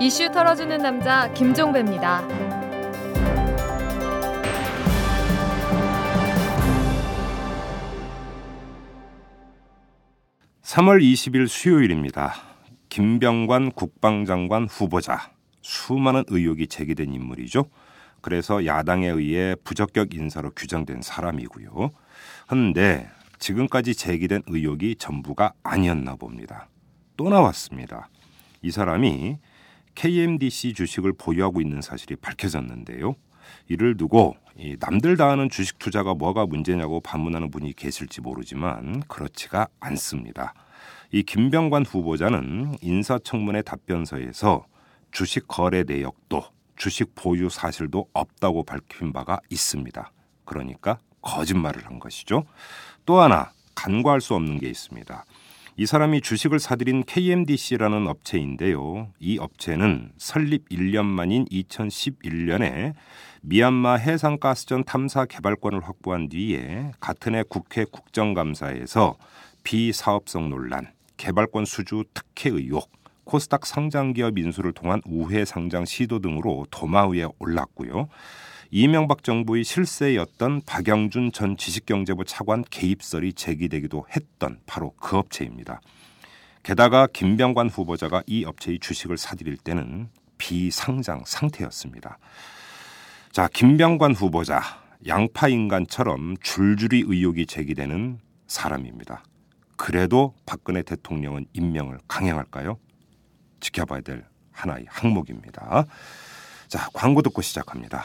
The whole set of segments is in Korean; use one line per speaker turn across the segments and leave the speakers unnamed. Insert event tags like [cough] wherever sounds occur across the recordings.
이슈 털어주는 남자 김종배입니다.
3월 20일 수요일입니다. 김병관 국방장관 후보자 수많은 의혹이 제기된 인물이죠. 그래서 야당에 의해 부적격 인사로 규정된 사람이고요. 그런데 지금까지 제기된 의혹이 전부가 아니었나 봅니다. 또 나왔습니다. 이 사람이 KMDC 주식을 보유하고 있는 사실이 밝혀졌는데요. 이를 두고 남들 다 하는 주식 투자가 뭐가 문제냐고 반문하는 분이 계실지 모르지만 그렇지가 않습니다. 이 김병관 후보자는 인사청문회 답변서에서 주식 거래 내역도 주식 보유 사실도 없다고 밝힌 바가 있습니다. 그러니까 거짓말을 한 것이죠. 또 하나 간과할 수 없는 게 있습니다. 이 사람이 주식을 사들인 KMDC라는 업체인데요. 이 업체는 설립 1년 만인 2011년에 미얀마 해상가스전 탐사 개발권을 확보한 뒤에 같은 해 국회 국정감사에서 비사업성 논란, 개발권 수주 특혜 의혹, 코스닥 상장기업 인수를 통한 우회 상장 시도 등으로 도마 위에 올랐고요. 이명박 정부의 실세였던 박영준 전 지식경제부 차관 개입설이 제기되기도 했던 바로 그 업체입니다. 게다가 김병관 후보자가 이 업체의 주식을 사들일 때는 비상장 상태였습니다. 자, 김병관 후보자 양파 인간처럼 줄줄이 의혹이 제기되는 사람입니다. 그래도 박근혜 대통령은 임명을 강행할까요? 지켜봐야 될 하나의 항목입니다. 자, 광고 듣고 시작합니다.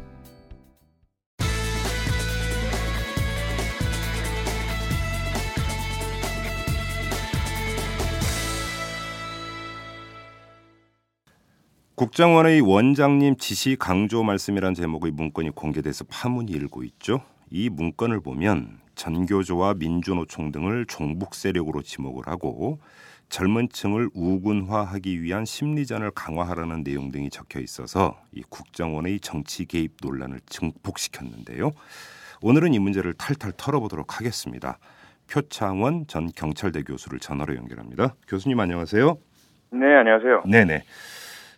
국정원의 원장님 지시 강조 말씀이란 제목의 문건이 공개돼서 파문이 일고 있죠. 이 문건을 보면 전교조와 민주노총 등을 종북 세력으로 지목을 하고 젊은 층을 우군화하기 위한 심리전을 강화하라는 내용 등이 적혀 있어서 이 국정원의 정치 개입 논란을 증폭시켰는데요. 오늘은 이 문제를 탈탈 털어보도록 하겠습니다. 표창원 전 경찰대 교수를 전화로 연결합니다. 교수님 안녕하세요.
네, 안녕하세요.
네네.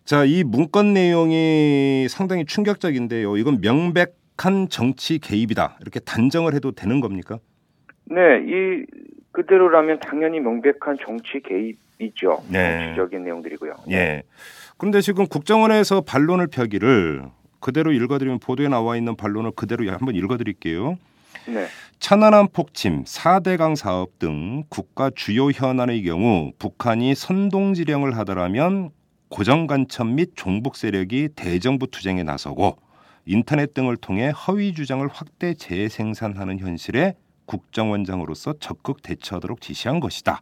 자, 이 문건 내용이 상당히 충격적인데요. 이건 명백한 정치 개입이다. 이렇게 단정을 해도 되는 겁니까?
네, 이 그대로라면 당연히 명백한 정치 개입이죠.
네.
정치적인 내용들이고요.
예. 그런데 지금 국정원에서 반론을 펴기를 그대로 읽어드리면 보도에 나와 있는 반론을 그대로 한번 읽어드릴게요.
네.
천안함 폭침, 4대강 사업 등 국가 주요 현안의 경우 북한이 선동지령을 하더라면 고정 간첩 및 종북 세력이 대정부 투쟁에 나서고 인터넷 등을 통해 허위 주장을 확대 재생산하는 현실에 국정원장으로서 적극 대처하도록 지시한 것이다.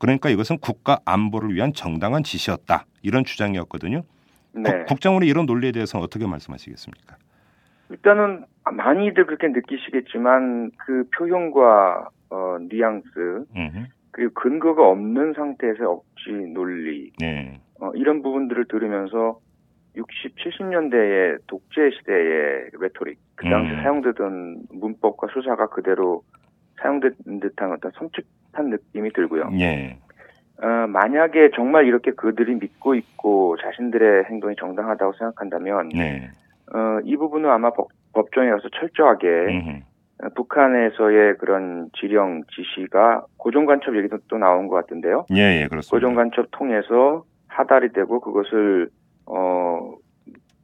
그러니까 이것은 국가 안보를 위한 정당한 지시였다. 이런 주장이었거든요.
네.
국, 정원의 이런 논리에 대해서는 어떻게 말씀하시겠습니까?
일단은 많이들 그렇게 느끼시겠지만 그 표현과 어, 뉘앙스
음흠.
그리고 근거가 없는 상태에서 억지 논리
네.
어, 이런 부분들을 들으면서 60, 70년대의 독재 시대의 레토릭 그 당시
음.
사용되던 문법과 수사가 그대로 사용된 듯한 어떤 섬뜩한 느낌이 들고요.
예.
어, 만약에 정말 이렇게 그들이 믿고 있고 자신들의 행동이 정당하다고 생각한다면
네.
어, 이 부분은 아마 법, 법정에 가서 철저하게
음흠.
어, 북한에서의 그런 지령 지시가 고정간첩 얘기도 또 나온 것 같은데요.
예, 예, 그렇습니다.
고정간첩 통해서 하달이 되고 그것을 어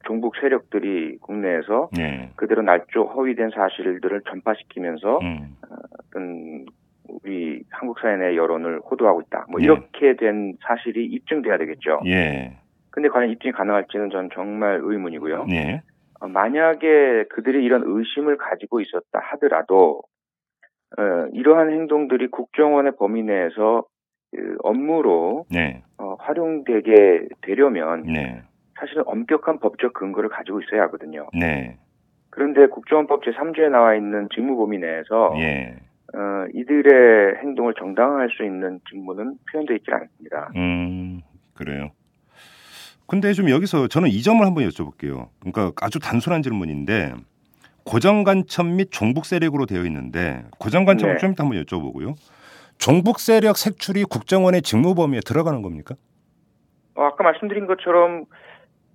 종북 세력들이 국내에서
예.
그대로 날조 허위된 사실들을 전파시키면서
음.
어떤 우리 한국 사회 내 여론을 호도하고 있다. 뭐
예.
이렇게 된 사실이 입증돼야 되겠죠.
예.
근데 과연 입증이 가능할지는 전 정말 의문이고요.
예.
어, 만약에 그들이 이런 의심을 가지고 있었다 하더라도 어, 이러한 행동들이 국정원의 범위 내에서 그 업무로
네.
어, 활용되게 되려면
네.
사실은 엄격한 법적 근거를 가지고 있어야 하거든요.
네.
그런데 국정원법 제3조에 나와 있는 직무 범위 내에서
예.
어, 이들의 행동을 정당화할 수 있는 직무는 표현되어 있지 않습니다.
음, 그래요. 근데 좀 여기서 저는 이 점을 한번 여쭤볼게요. 그러니까 아주 단순한 질문인데 고정 간첩 및 종북 세력으로 되어 있는데 고정 간첩을
네.
좀 이따 한번 여쭤보고요. 종북 세력 색출이 국정원의 직무 범위에 들어가는 겁니까?
어, 아까 말씀드린 것처럼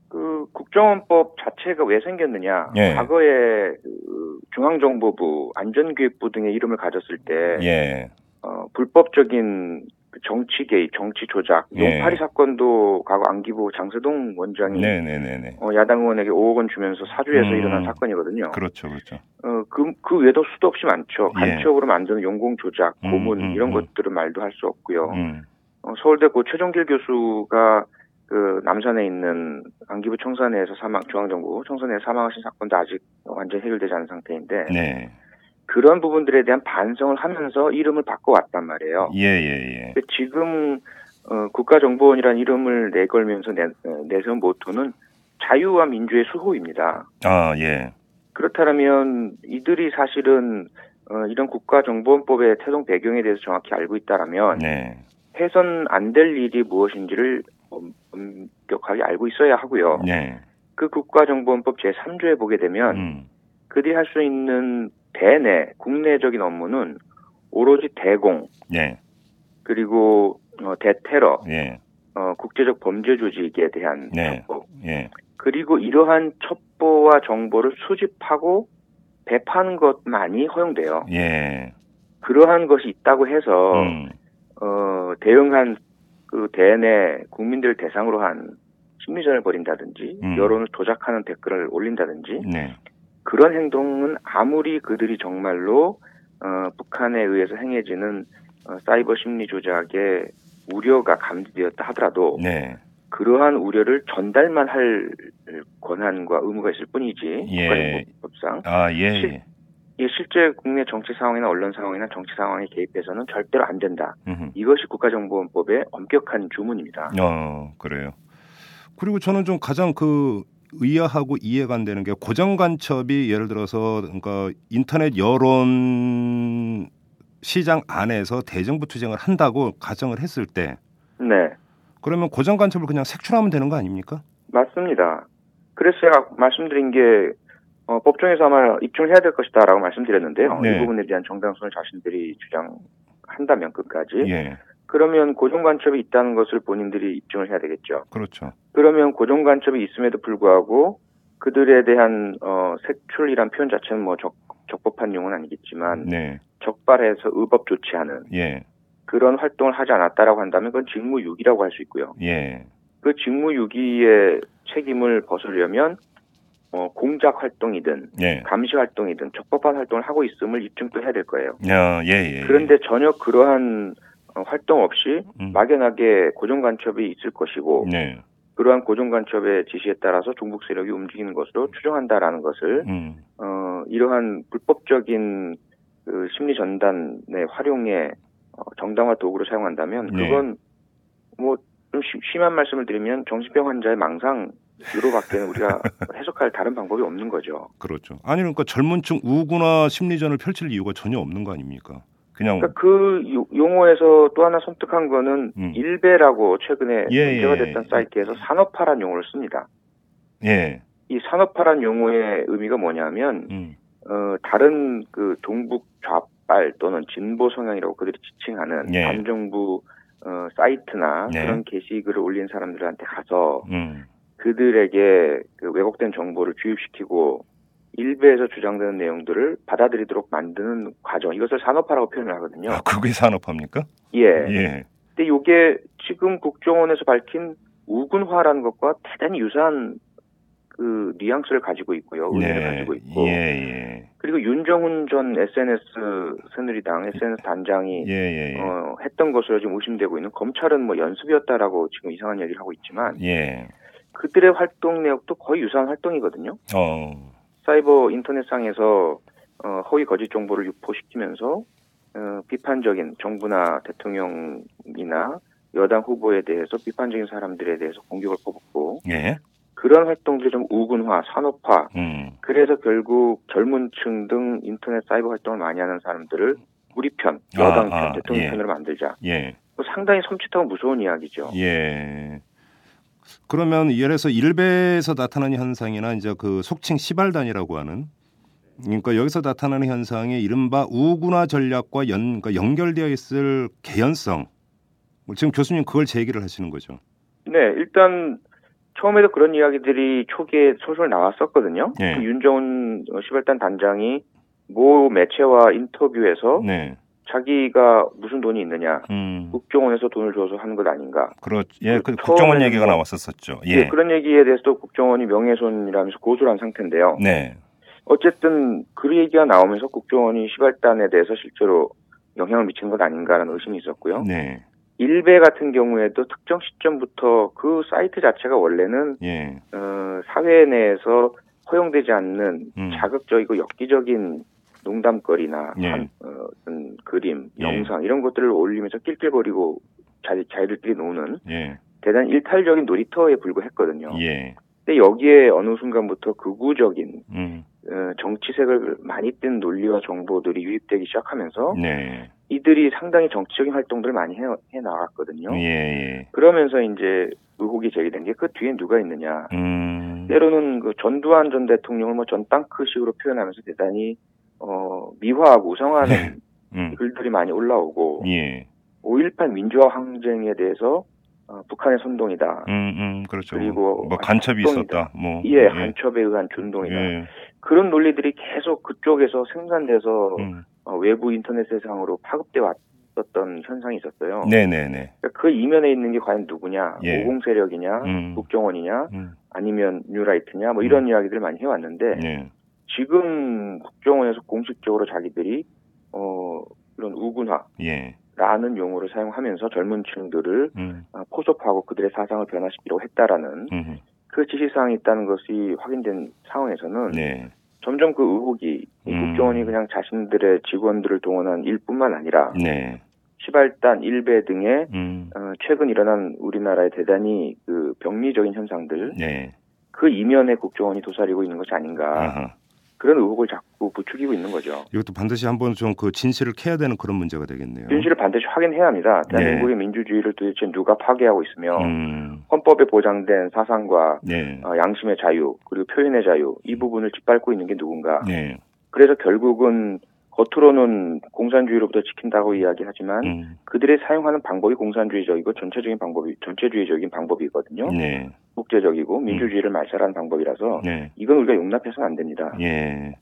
그 국정원법 자체가 왜 생겼느냐?
예.
과거에 그 중앙정보부, 안전기획부 등의 이름을 가졌을 때
예.
어, 불법적인 그 정치 개입, 정치 조작,
예.
용파리 사건도 과거 안기부 장세동 원장이
네, 네, 네, 네.
어, 야당 의원에게 5억 원 주면서 사주에서
음.
일어난 사건이거든요.
그렇죠, 그렇죠.
어, 그, 그 외에도 수도 없이 많죠.
예.
간첩으로 만드는 용공 조작,
음,
고문
음,
이런
음.
것들은 말도 할 수 없고요.
음.
어, 서울대 고 최종길 교수가 그 남산에 있는 안기부 청산회에서 사망, 중앙정부 청산회에서 사망하신 사건도 아직 완전 해결되지 않은 상태인데
네.
그런 부분들에 대한 반성을 하면서 이름을 바꿔왔단 말이에요.
예, 예, 예.
지금 어, 국가정보원이라는 이름을 내걸면서 내, 어, 내세운 모토는 자유와 민주의 수호입니다.
아, 예.
그렇다면 이들이 사실은 어, 이런 국가정보원법의 태동 배경에 대해서 정확히 알고 있다라면
네.
해선 안 될 일이 무엇인지를 엄- 엄격하게 알고 있어야 하고요.
네.
그 국가정보원법 제3조에 보게 되면
음.
그들이 할 수 있는 대내 국내적인 업무는 오로지 대공
네.
그리고 어, 대테러
예.
어, 국제적 범죄 조직에 대한
네.
첩보
예.
그리고 이러한 첩보와 정보를 수집하고 배파하는 것만이 허용돼요.
예.
그러한 것이 있다고 해서
음.
어, 대응한 그 대내 국민들을 대상으로 한 심리전을 벌인다든지
음.
여론을 조작하는 댓글을 올린다든지
네.
그런 행동은 아무리 그들이 정말로 어, 북한에 의해서 행해지는 어, 사이버 심리 조작의 우려가 감지되었다 하더라도
네.
그러한 우려를 전달만 할 권한과 의무가 있을 뿐이지
예.
국가정보법상
아, 예.
실-
예.
이 실제 국내 정치 상황이나 언론 상황이나 정치 상황에 개입해서는 절대로 안 된다.
음흠.
이것이 국가정보원법의 엄격한 주문입니다.
어, 그래요. 그리고 저는 좀 가장 그 의아하고 이해가 안 되는 게 고정 간첩이 예를 들어서 그러니까 인터넷 여론 시장 안에서 대정부 투쟁을 한다고 가정을 했을 때
네,
그러면 고정 간첩을 그냥 색출하면 되는 거 아닙니까?
맞습니다. 그래서 제가 말씀드린 게 어, 법정에서 아마 입증을 해야 될 것이다라고 말씀드렸는데요.
네.
이 부분에 대한 정당성을 자신들이 주장한다면 끝까지
예.
그러면 고정 간첩이 있다는 것을 본인들이 입증을 해야 되겠죠.
그렇죠.
그러면 고정 간첩이 있음에도 불구하고 그들에 대한 어, 색출이란 표현 자체는 뭐 적, 적법한 용어는 아니겠지만
네.
적발해서 의법 조치하는
예.
그런 활동을 하지 않았다라고 한다면 그건 직무유기라고 할 수 있고요.
예.
그 직무유기의 책임을 벗으려면 어, 공작 활동이든
예.
감시 활동이든 적법한 활동을 하고 있음을 입증도 해야 될 거예요.
야, 예, 예.
그런데 전혀 그러한 어, 활동 없이
음.
막연하게 고정 간첩이 있을 것이고
네.
그러한 고정 간첩의 지시에 따라서 종북 세력이 움직이는 것으로 추정한다라는 것을
음.
어, 이러한 불법적인 그 심리 전단의 활용에 어, 정당화 도구로 사용한다면
네.
그건 뭐좀 심한 말씀을 드리면 정신병 환자의 망상 으로밖에는 우리가 [laughs] 해석할 다른 방법이 없는 거죠.
그렇죠. 아니 그러니까 젊은 층 우구나 심리전을 펼칠 이유가 전혀 없는 거 아닙니까? 그냥
그러니까 그 요- 용어에서 또 하나 섬뜩한 거는
음.
일베라고 최근에
예,
문제가
예,
됐던
예.
사이트에서 산업화란 용어를 씁니다.
예.
이 산업화란 용어의 의미가 뭐냐면
음.
어, 다른 그 동북 좌빨 또는 진보 성향이라고 그들이 지칭하는
예.
반정부 어, 사이트나
네.
그런 게시글을 올린 사람들한테 가서
음.
그들에게 그 왜곡된 정보를 주입시키고 일베에서 주장되는 내용들을 받아들이도록 만드는 과정 이것을 산업화라고 표현을 하거든요.
아, 그게 산업합니까?
예.
예.
근데 이게 지금 국정원에서 밝힌 우군화라는 것과 대단히 유사한 그 뉘앙스를 가지고 있고요. 의미를
네.
가지고 있고.
예, 예.
그리고 윤정훈 전 SNS 새누리당 SNS 단장이
예, 예, 예.
어, 했던 것으로 지금 의심되고 있는 검찰은 뭐 연습이었다라고 지금 이상한 얘기를 하고 있지만
예.
그들의 활동 내역도 거의 유사한 활동이거든요.
어.
사이버 인터넷상에서 어, 허위 거짓 정보를 유포시키면서 어, 비판적인 정부나 대통령이나 여당 후보에 대해서 비판적인 사람들에 대해서 공격을 퍼붓고
예.
그런 활동들이 좀 우군화, 산업화
음.
그래서 결국 젊은 층 등 인터넷 사이버 활동을 많이 하는 사람들을 우리 편, 여당
아,
편,
아,
대통령
예.
편으로 만들자.
예.
뭐 상당히 섬찟하고 무서운 이야기죠.
예. 그러면 예를 들어서 일베에서 나타나는 현상이나 이제 그 속칭 시발단이라고 하는 그러니까 여기서 나타나는 현상이 이른바 우군화 전략과 연, 그러니까 연결되어 있을 개연성. 뭐 지금 교수님 그걸 제기를 하시는 거죠.
네, 일단 처음에도 그런 이야기들이 초기에 소설 나왔었거든요.
예.
그 윤정훈 시발단 단장이 모 매체와 인터뷰에서
네.
자기가 무슨 돈이 있느냐,
음.
국정원에서 돈을 줘서 하는 것 아닌가.
그렇 예,
그그
국정원 얘기가
뭐-
나왔었었죠.
예,
예.
그런 얘기에 대해서도 국정원이 명예훼손이라면서 고소를 한 상태인데요.
네.
어쨌든 그 얘기가 나오면서 국정원이 시발단에 대해서 실제로 영향을 미치는 것 아닌가라는 의심이 있었고요.
네.
일베 같은 경우에도 특정 시점부터 그 사이트 자체가 원래는
예.
어, 사회 내에서 허용되지 않는
음.
자극적이고 엽기적인 농담거리나
예.
한, 어, 어떤 그림,
예.
영상 이런 것들을 올리면서 낄낄거리고 자기 자기들끼리 노는
예.
대단히 일탈적인 놀이터에 불과했거든요.
예.
근데 여기에 어느 순간부터 극우적인
음.
어, 정치색을 많이 띤 논리와 정보들이 유입되기 시작하면서
네.
이들이 상당히 정치적인 활동들을 많이 해, 해 나갔거든요.
예, 예.
그러면서 이제 의혹이 제기된 게 그 뒤에 누가 있느냐.
음.
때로는 그 전두환 전 대통령을 뭐 전땅크식으로 표현하면서 대단히 어 미화하고 우성하는
네. 음.
글들이 많이 올라오고
예.
5.18 민주화 항쟁에 대해서 어, 북한의 선동이다.
음, 음, 그렇죠.
그리고
뭐 간첩이. 있었다. 뭐.
이에 한첩에 의한 준동이다.
예.
그런 논리들이 계속 그쪽에서 생산돼서
음.
어, 외부 인터넷 세상으로 파급돼 왔었던 현상이 있었어요.
네, 네, 네.
그러니까 그 이면에 있는 게 과연 누구냐?
예.
오공 세력이냐?
음.
국정원이냐?
음.
아니면 뉴라이트냐? 뭐 이런 이야기들 많이 해왔는데
네.
지금 국정원에서 공식적으로 자기들이 어 이런 우군화
예.
라는 용어를 사용하면서 젊은 층들을
음.
어, 포섭하고 그들의 사상을 변화시키려고 했다라는
음.
그 지시사항이 있다는 것이 확인된 상황에서는
네. 점점
그 의혹이 이
음.
국정원이 그냥 자신들의 직원들을 동원한 일뿐만 아니라
네.
시발단 일베 등의
음.
어, 최근 일어난 우리나라의 대단히 그 병리적인 현상들
네.
그 이면에 국정원이 도사리고 있는 것이 아닌가
아하.
그런 의혹을 자꾸 부추기고 있는 거죠.
이것도 반드시 한번 좀 그 진실을 캐야 되는 그런 문제가 되겠네요.
진실을 반드시 확인해야 합니다. 대한민국의 민주주의를 도대체 누가 파괴하고 있으며
음.
헌법에 보장된 사상과
네.
어, 양심의 자유 그리고 표현의 자유 이 부분을 짓밟고 있는 게 누군가.
네.
그래서 결국은 겉으로는 공산주의로부터 지킨다고 이야기하지만
음.
그들이 사용하는 방법이 공산주의적이고 전체적인 방법이 전체주의적인 방법이거든요.
네.
국제적이고 민주주의를 말살하는 방법이라서
네.
이건 우리가 용납해서는 안 됩니다.
예.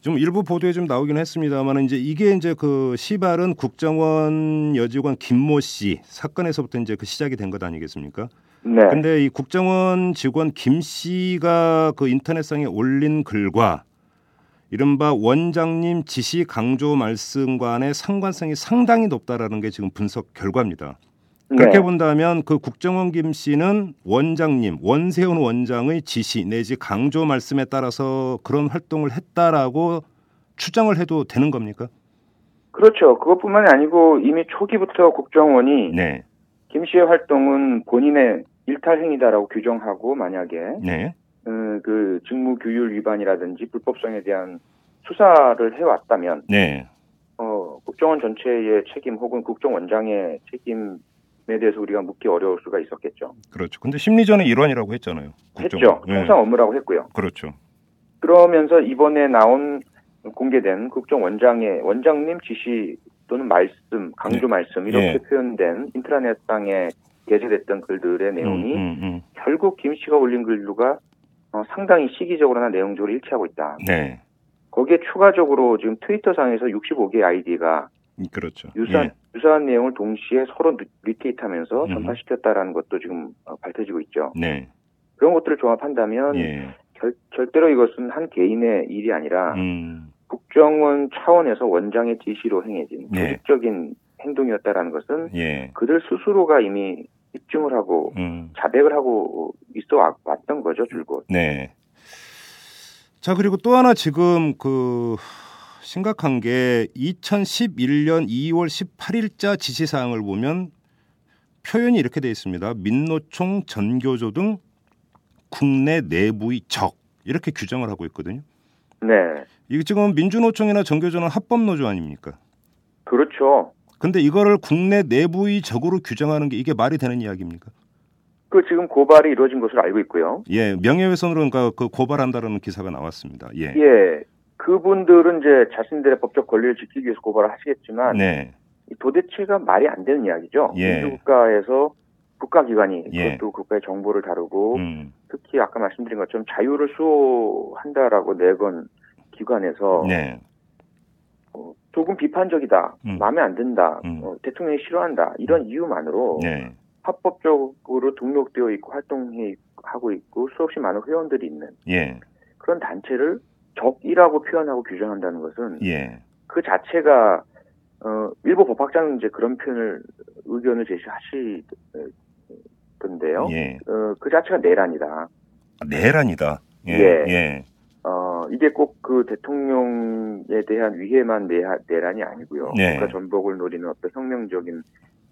좀 일부 보도에 좀 나오긴 했습니다만 이제 이게 이제 그 시발은 국정원 여직원 김모 씨 사건에서부터 이제 그 시작이 된 것 아니겠습니까?
네.
근데 이 국정원 직원 김 씨가 그 인터넷상에 올린 글과 이른바 원장님 지시 강조 말씀과의 상관성이 상당히 높다라는 게 지금 분석 결과입니다. 그렇게
네.
본다면 그 국정원 김 씨는 원장님 원세훈 원장의 지시 내지 강조 말씀에 따라서 그런 활동을 했다라고 추정을 해도 되는 겁니까?
그렇죠. 그것뿐만이 아니고 이미 초기부터 국정원이
네,
김 씨의 활동은 본인의 일탈 행위다라고 규정하고 만약에
네,
음, 그 직무 규율 위반이라든지 불법성에 대한 수사를 해왔다면
네,
어, 국정원 전체의 책임 혹은 국정원장의 책임에 대해서 우리가 묻기 어려울 수가 있었겠죠.
그렇죠. 근데 심리전의 일환이라고 했잖아요. 국정원.
했죠.
예,
통상 업무라고 했고요.
그렇죠.
그러면서 이번에 나온 공개된 국정원장의 원장님 지시 또는 말씀, 강조
네.
말씀 이렇게
예.
표현된 인트라넷 상에 게재됐던 글들의 내용이
음, 음, 음.
결국 김 씨가 올린 글류가 어, 상당히 시기적으로나 내용적으로 일치하고 있다.
네,
거기에 추가적으로 지금 트위터상에서 65개 아이디가
그렇죠.
유사한,
예.
유사한 내용을 동시에 서로 리- 리트윗하면서
음.
전파시켰다라는 것도 지금 어, 밝혀지고 있죠.
네,
그런 것들을 종합한다면
예,
결, 절대로 이것은 한 개인의 일이 아니라
음,
국정원 차원에서 원장의 지시로 행해진
네.
조직적인 행동이었다라는 것은
예,
그들 스스로가 이미 입증을 하고
음.
자백을 하고 있어 왔- 왔던 거죠 줄곧.
네. 자 그리고 또 하나 지금 그 심각한 게 2011년 2월 18일자 지시사항을 보면 표현이 이렇게 되어 있습니다. 민노총 전교조 등 국내 내부의 적 이렇게 규정을 하고 있거든요.
네,
이게 지금 민주노총이나 전교조는 합법 노조 아닙니까?
그렇죠.
근데 이거를 국내 내부의 적으로 규정하는 게 이게 말이 되는 이야기입니까?
그 지금 고발이 이루어진 것으로 알고 있고요.
예, 명예훼손으로 그러니까 그 고발한다라는 기사가 나왔습니다. 예.
예. 그분들은 이제 자신들의 법적 권리를 지키기 위해서 고발을 하시겠지만
네.
이 도대체가 말이 안 되는 이야기죠.
예.
민주국가에서 국가기관이
예.
그것도 국가의 정보를 다루고
음.
특히 아까 말씀드린 것처럼 자유를 수호한다라고 내건 기관에서
네.
어, 조금 비판적이다,
음.
마음에 안 든다,
음.
어, 대통령이 싫어한다 이런 이유만으로
네.
합법적으로 등록되어 있고 활동해 하고 있고 수없이 많은 회원들이 있는
예.
그런 단체를 적이라고 표현하고 규정한다는 것은
예.
그 자체가 어 일부 법학자는 이제 그런 표현을 의견을 제시하시던데요.
예.
어, 그 자체가 내란이다.
아, 내란이다. 예.
예. 어, 이게 꼭 그 대통령에 대한 위해만 내하, 내란이 아니고요.
네.
국가 전복을 노리는 어떤 혁명적인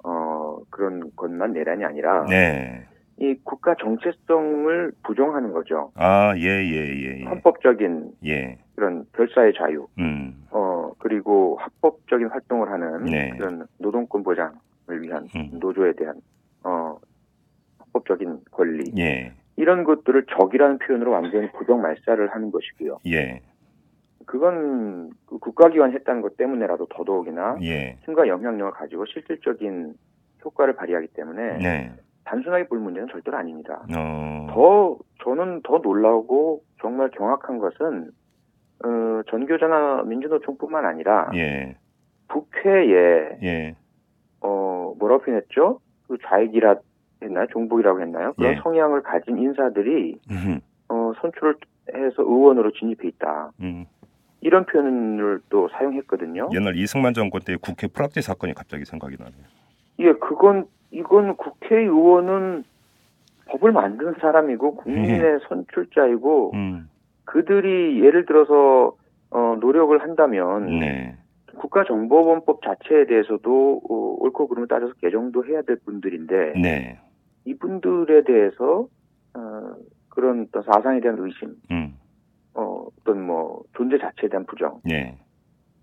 어, 그런 것만 내란이 아니라
네.
이 국가 정체성을 부정하는 거죠.
아, 예, 예, 예. 예.
헌법적인
예.
그런 결사의 자유,
음.
어, 그리고 합법적인 활동을 하는
네.
그런 노동권 보장을 위한
음.
노조에 대한 어, 합법적인 권리
예.
이런 것들을 적이라는 표현으로 완전히 부정 말살을 하는 것이고요.
예.
그건 그 국가기관이 했다는 것 때문에라도 더더욱이나
예.
힘과 영향력을 가지고 실질적인 효과를 발휘하기 때문에
네.
단순하게 볼 문제는 절대로 아닙니다.
어.
더 저는 더 놀라고 정말 경악한 것은 어, 전교조나 민주노총뿐만 아니라
예.
국회에
예.
어 뭐라고 표현했죠? 그 좌익이라 했나요? 종북이라고 했나요? 그런
예.
성향을 가진 인사들이
음.
어 선출을 해서 의원으로 진입해 있다.
음.
이런 표현을 또 사용했거든요.
옛날 이승만 정권 때 국회 프락지 사건이 갑자기 생각이 나네요.
예, 그건 이건 국회의원은 법을 만드는 사람이고 국민의 선출자이고
음.
그들이 예를 들어서 어, 노력을 한다면
네.
국가정보원법 자체에 대해서도 어, 옳고 그름을 따져서 개정도 해야 될 분들인데
네.
이분들에 대해서 어, 그런 어떤 사상에 대한 의심,
음.
어, 어떤 뭐 존재 자체에 대한 부정
네.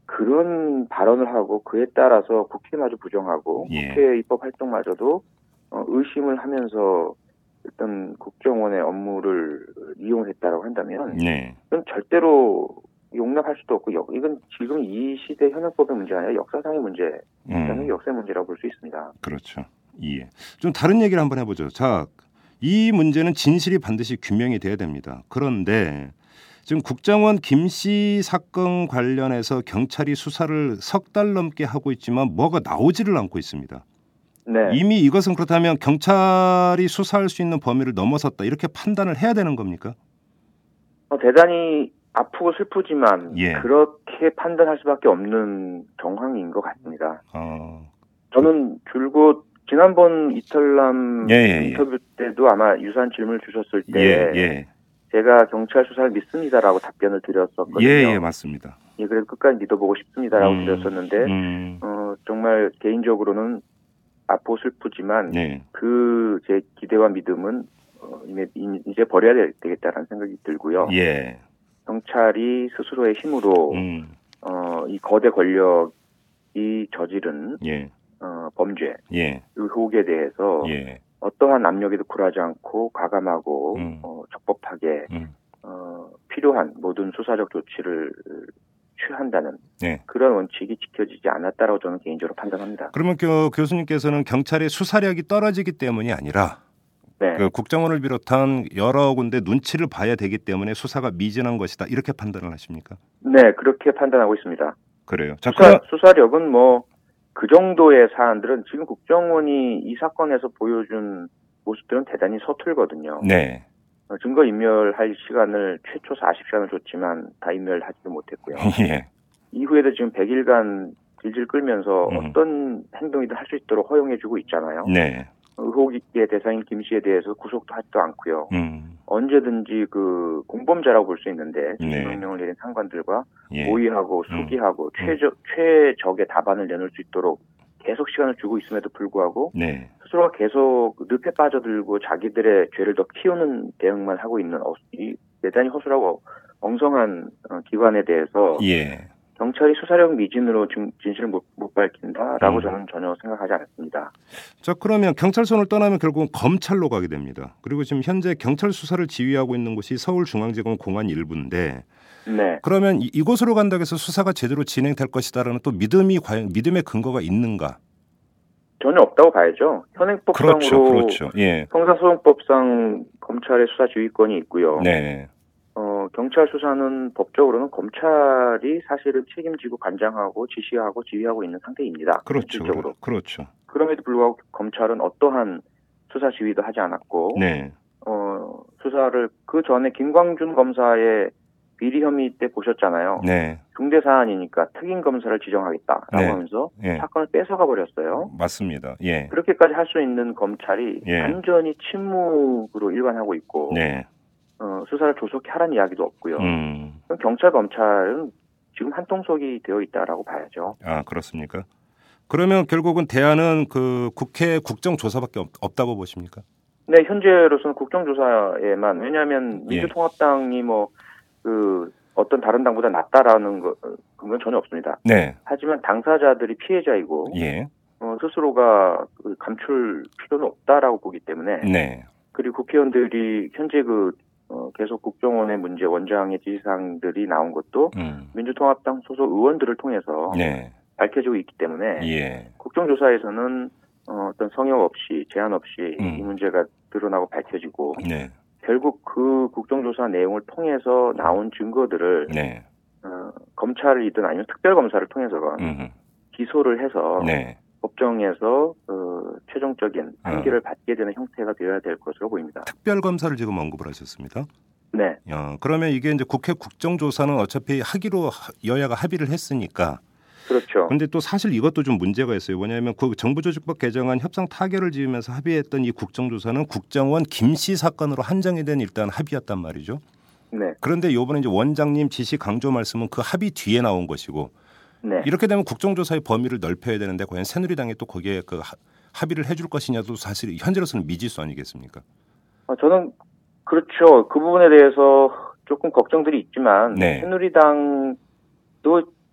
그런 발언을 하고 그에 따라서 국회마저 부정하고
예.
국회 입법 활동마저도 어, 의심을 하면서 어떤 국정원의 업무를 이용했다라고 한다면
네.
이건 절대로 용납할 수도 없고 역- 이건 지금 이 시대 현행법의 문제가 아니라 역사상의 문제,
음.
역사의 문제라고 볼 수 있습니다.
그렇죠. 예. 좀 다른 얘기를 한번 해보죠. 자, 이 문제는 진실이 반드시 규명이 돼야 됩니다. 그런데 지금 국정원 김 씨 사건 관련해서 경찰이 수사를 석 달 넘게 하고 있지만 뭐가 나오지를 않고 있습니다.
네,
이미 이것은 그렇다면 경찰이 수사할 수 있는 범위를 넘어섰다 이렇게 판단을 해야 되는 겁니까?
어, 대단히 아프고 슬프지만
예.
그렇게 판단할 수밖에 없는 정황인 것 같습니다.
어,
저는 줄곧 지난번 이털남
예, 예, 예.
인터뷰 때도 아마 유사한 질문을 주셨을 때
예, 예,
제가 경찰 수사를 믿습니다라고 답변을 드렸었거든요.
예, 예, 맞습니다.
예, 그래서 끝까지 믿어보고 싶습니다라고
음,
드렸었는데
음,
어, 정말 개인적으로는 아프고 슬프지만
네,
그제 기대와 믿음은 어, 이제, 버려야 되- 되겠다라는 생각이 들고요.
예,
경찰이 스스로의 힘으로
음,
어, 이 거대 권력이 저지른
예,
어, 범죄
예,
의혹에 대해서
예,
어떠한 압력에도 굴하지 않고 과감하고
음.
어, 적법하게
음,
어, 필요한 모든 수사적 조치를 취한다는
네.
그런 원칙이 지켜지지 않았다라고 저는 개인적으로 판단합니다.
그러면 그 교수님께서는 경찰의 수사력이 떨어지기 때문이 아니라
네,
그 국정원을 비롯한 여러 군데 눈치를 봐야 되기 때문에 수사가 미진한 것이다 이렇게 판단을 하십니까?
네 그렇게 판단하고 있습니다.
그래요. 자,
수사,
그럼
수사 력은 뭐 그 정도의 사안들은 지금 국정원이 이 사건에서 보여준 모습들은 대단히 서툴거든요.
네,
어, 증거 인멸할 시간을 최초 40시간을 줬지만 다 인멸하지도 못했고요. [laughs]
예,
이후에도 지금 100일간 질질 끌면서
음.
어떤 행동이든 할 수 있도록 허용해주고 있잖아요.
네,
의혹의 대상인 김 씨에 대해서 구속도 하지도 않고요.
음,
언제든지 그 공범자라고 볼 수 있는데
네.
명령을 내린 상관들과
예,
모의하고
음.
수기하고 최적 최적의 답안을 내놓을 수 있도록 계속 시간을 주고 있음에도 불구하고
네,
스스로가 계속 늪에 빠져들고 자기들의 죄를 더 키우는 대응만 하고 있는 어, 이 대단히 허술하고 엉성한 어, 기관에 대해서
예,
경찰이 수사력 미진으로 진, 진실을 못, 못 밝힌다라고
음.
저는 전혀 생각하지 않습니다.
자 그러면 경찰선을 떠나면 결국은 검찰로 가게 됩니다. 그리고 지금 현재 경찰 수사를 지휘하고 있는 곳이 서울중앙지검 공안 일부인데
네.
그러면 이, 이곳으로 간다고 해서 수사가 제대로 진행될 것이다라는 또 믿음이 과연 믿음의 근거가 있는가?
전혀 없다고 봐야죠. 현행법상으로
그렇죠, 그렇죠. 예,
형사소송법상 검찰의 수사 지휘권이 있고요.
네,
어, 경찰 수사는 법적으로는 검찰이 사실은 책임지고 관장하고 지시하고 지휘하고 있는 상태입니다.
그렇죠,
실질적으로.
그렇죠.
그럼에도 불구하고 검찰은 어떠한 수사 지휘도 하지 않았고
네,
어, 수사를 그 전에 김광준 검사의 비리 혐의 때 보셨잖아요.
네,
중대 사안이니까 특임 검사를 지정하겠다라고
네.
하면서
예,
사건을 뺏어가 버렸어요.
맞습니다. 예,
그렇게까지 할 수 있는 검찰이
예.
완전히 침묵으로 일관하고 있고
네,
어, 수사를 조속히 하라는 이야기도 없고요.
음,
그럼 경찰 검찰은 지금 한통속이 되어 있다라고 봐야죠.
아 그렇습니까? 그러면 결국은 대안은 그 국회 국정조사밖에 없, 없다고 보십니까?
네, 현재로서는 국정조사에만 왜냐하면
예.
민주통합당이 뭐그 어떤 다른 당보다 낫다라는 거 그건 전혀 없습니다.
네,
하지만 당사자들이 피해자이고
예,
어, 스스로가 그 감출 필요는 없다라고 보기 때문에
네,
그리고 국회의원들이 현재 그 어, 계속 국정원의 문제 원장의 지시사항들이 나온 것도
음,
민주통합당 소속 의원들을 통해서
네,
밝혀지고 있기 때문에
예,
국정조사에서는 어, 어떤 성역 없이 제한 없이
음.
이 문제가 드러나고 밝혀지고
네,
결국 그 국정조사 내용을 통해서 나온 증거들을
네,
어, 검찰이든 아니면 특별검사를 통해서건
음,
기소를 해서
네.
법정에서 어, 최종적인 판결을 받게 되는 형태가 되어야 될 것으로 보입니다.
특별 검사를 지금 언급을 하셨습니다.
네,
어, 그러면 이게 이제 국회 국정조사는 어차피 하기로 하- 여야가 합의를 했으니까.
그렇죠.
근데 또 사실 이것도 좀 문제가 있어요. 뭐냐면 그 정부조직법 개정안 협상 타결을 지으면서 합의했던 이 국정조사는 국정원 김씨 사건으로 한정이 된 일단 합의였단 말이죠.
네,
그런데 이번에 이제 원장님 지시 강조 말씀은 그 합의 뒤에 나온 것이고
네.
이렇게 되면 국정조사의 범위를 넓혀야 되는데 과연 새누리당이 또 거기에 그 하- 합의를 해줄 것이냐도 사실 현재로서는 미지수 아니겠습니까?
어, 저는 그렇죠. 그 부분에 대해서 조금 걱정들이 있지만
네.
새누리당도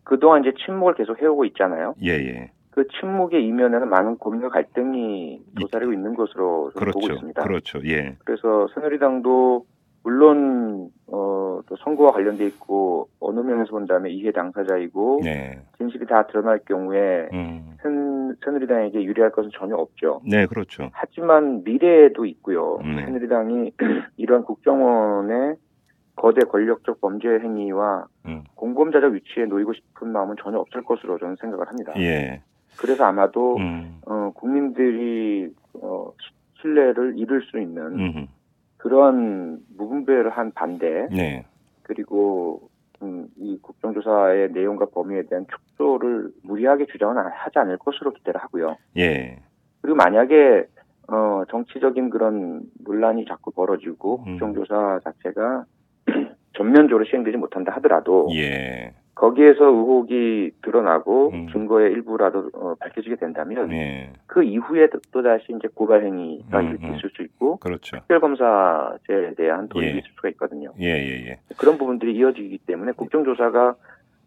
그동안 이제 침묵을 계속 해오고 있잖아요.
예, 예.
그 침묵의 이면에는 많은 고민과 갈등이 도사리고 있는 것으로 저는 보고
그렇죠.
있습니다.
그렇죠. 예.
그래서 새누리당도 물론 어, 또 선거와 관련돼 있고 어느 면에서 본다면 이해 당사자이고
네.
진실이 다 드러날 경우에
음.
새- 새누리당에게 유리할 것은 전혀 없죠.
네, 그렇죠.
하지만 미래에도 있고요.
네.
새누리당이 [clears throat] 이러한 국정원의 거대 권력적 범죄 행위와
음.
공범자적 위치에 놓이고 싶은 마음은 전혀 없을 것으로 저는 생각을 합니다.
예.
그래서 아마도
음.
어, 국민들이 어, 시- 신뢰를 잃을 수 있는
음.
그런 무분별을 한 반대
네.
그리고 음, 이 국정조사의 내용과 범위에 대한 축소를 무리하게 주장은 하지 않을 것으로 기대를 하고요.
예.
그리고 만약에 어, 정치적인 그런 논란이 자꾸 벌어지고
음.
국정조사 자체가 [clears throat] 전면적으로 시행되지 못한다 하더라도
예.
거기에서 의혹이 드러나고
음.
증거의 일부라도 어, 밝혀지게 된다면
예.
그 이후에 또 다시 이제 고발 행위가
음, 음.
있을 수 있고
그렇죠.
특별검사제에 대한 도입이
예.
있을 수가 있거든요.
예, 예, 예.
그런 부분들이 이어지기 때문에 국정조사가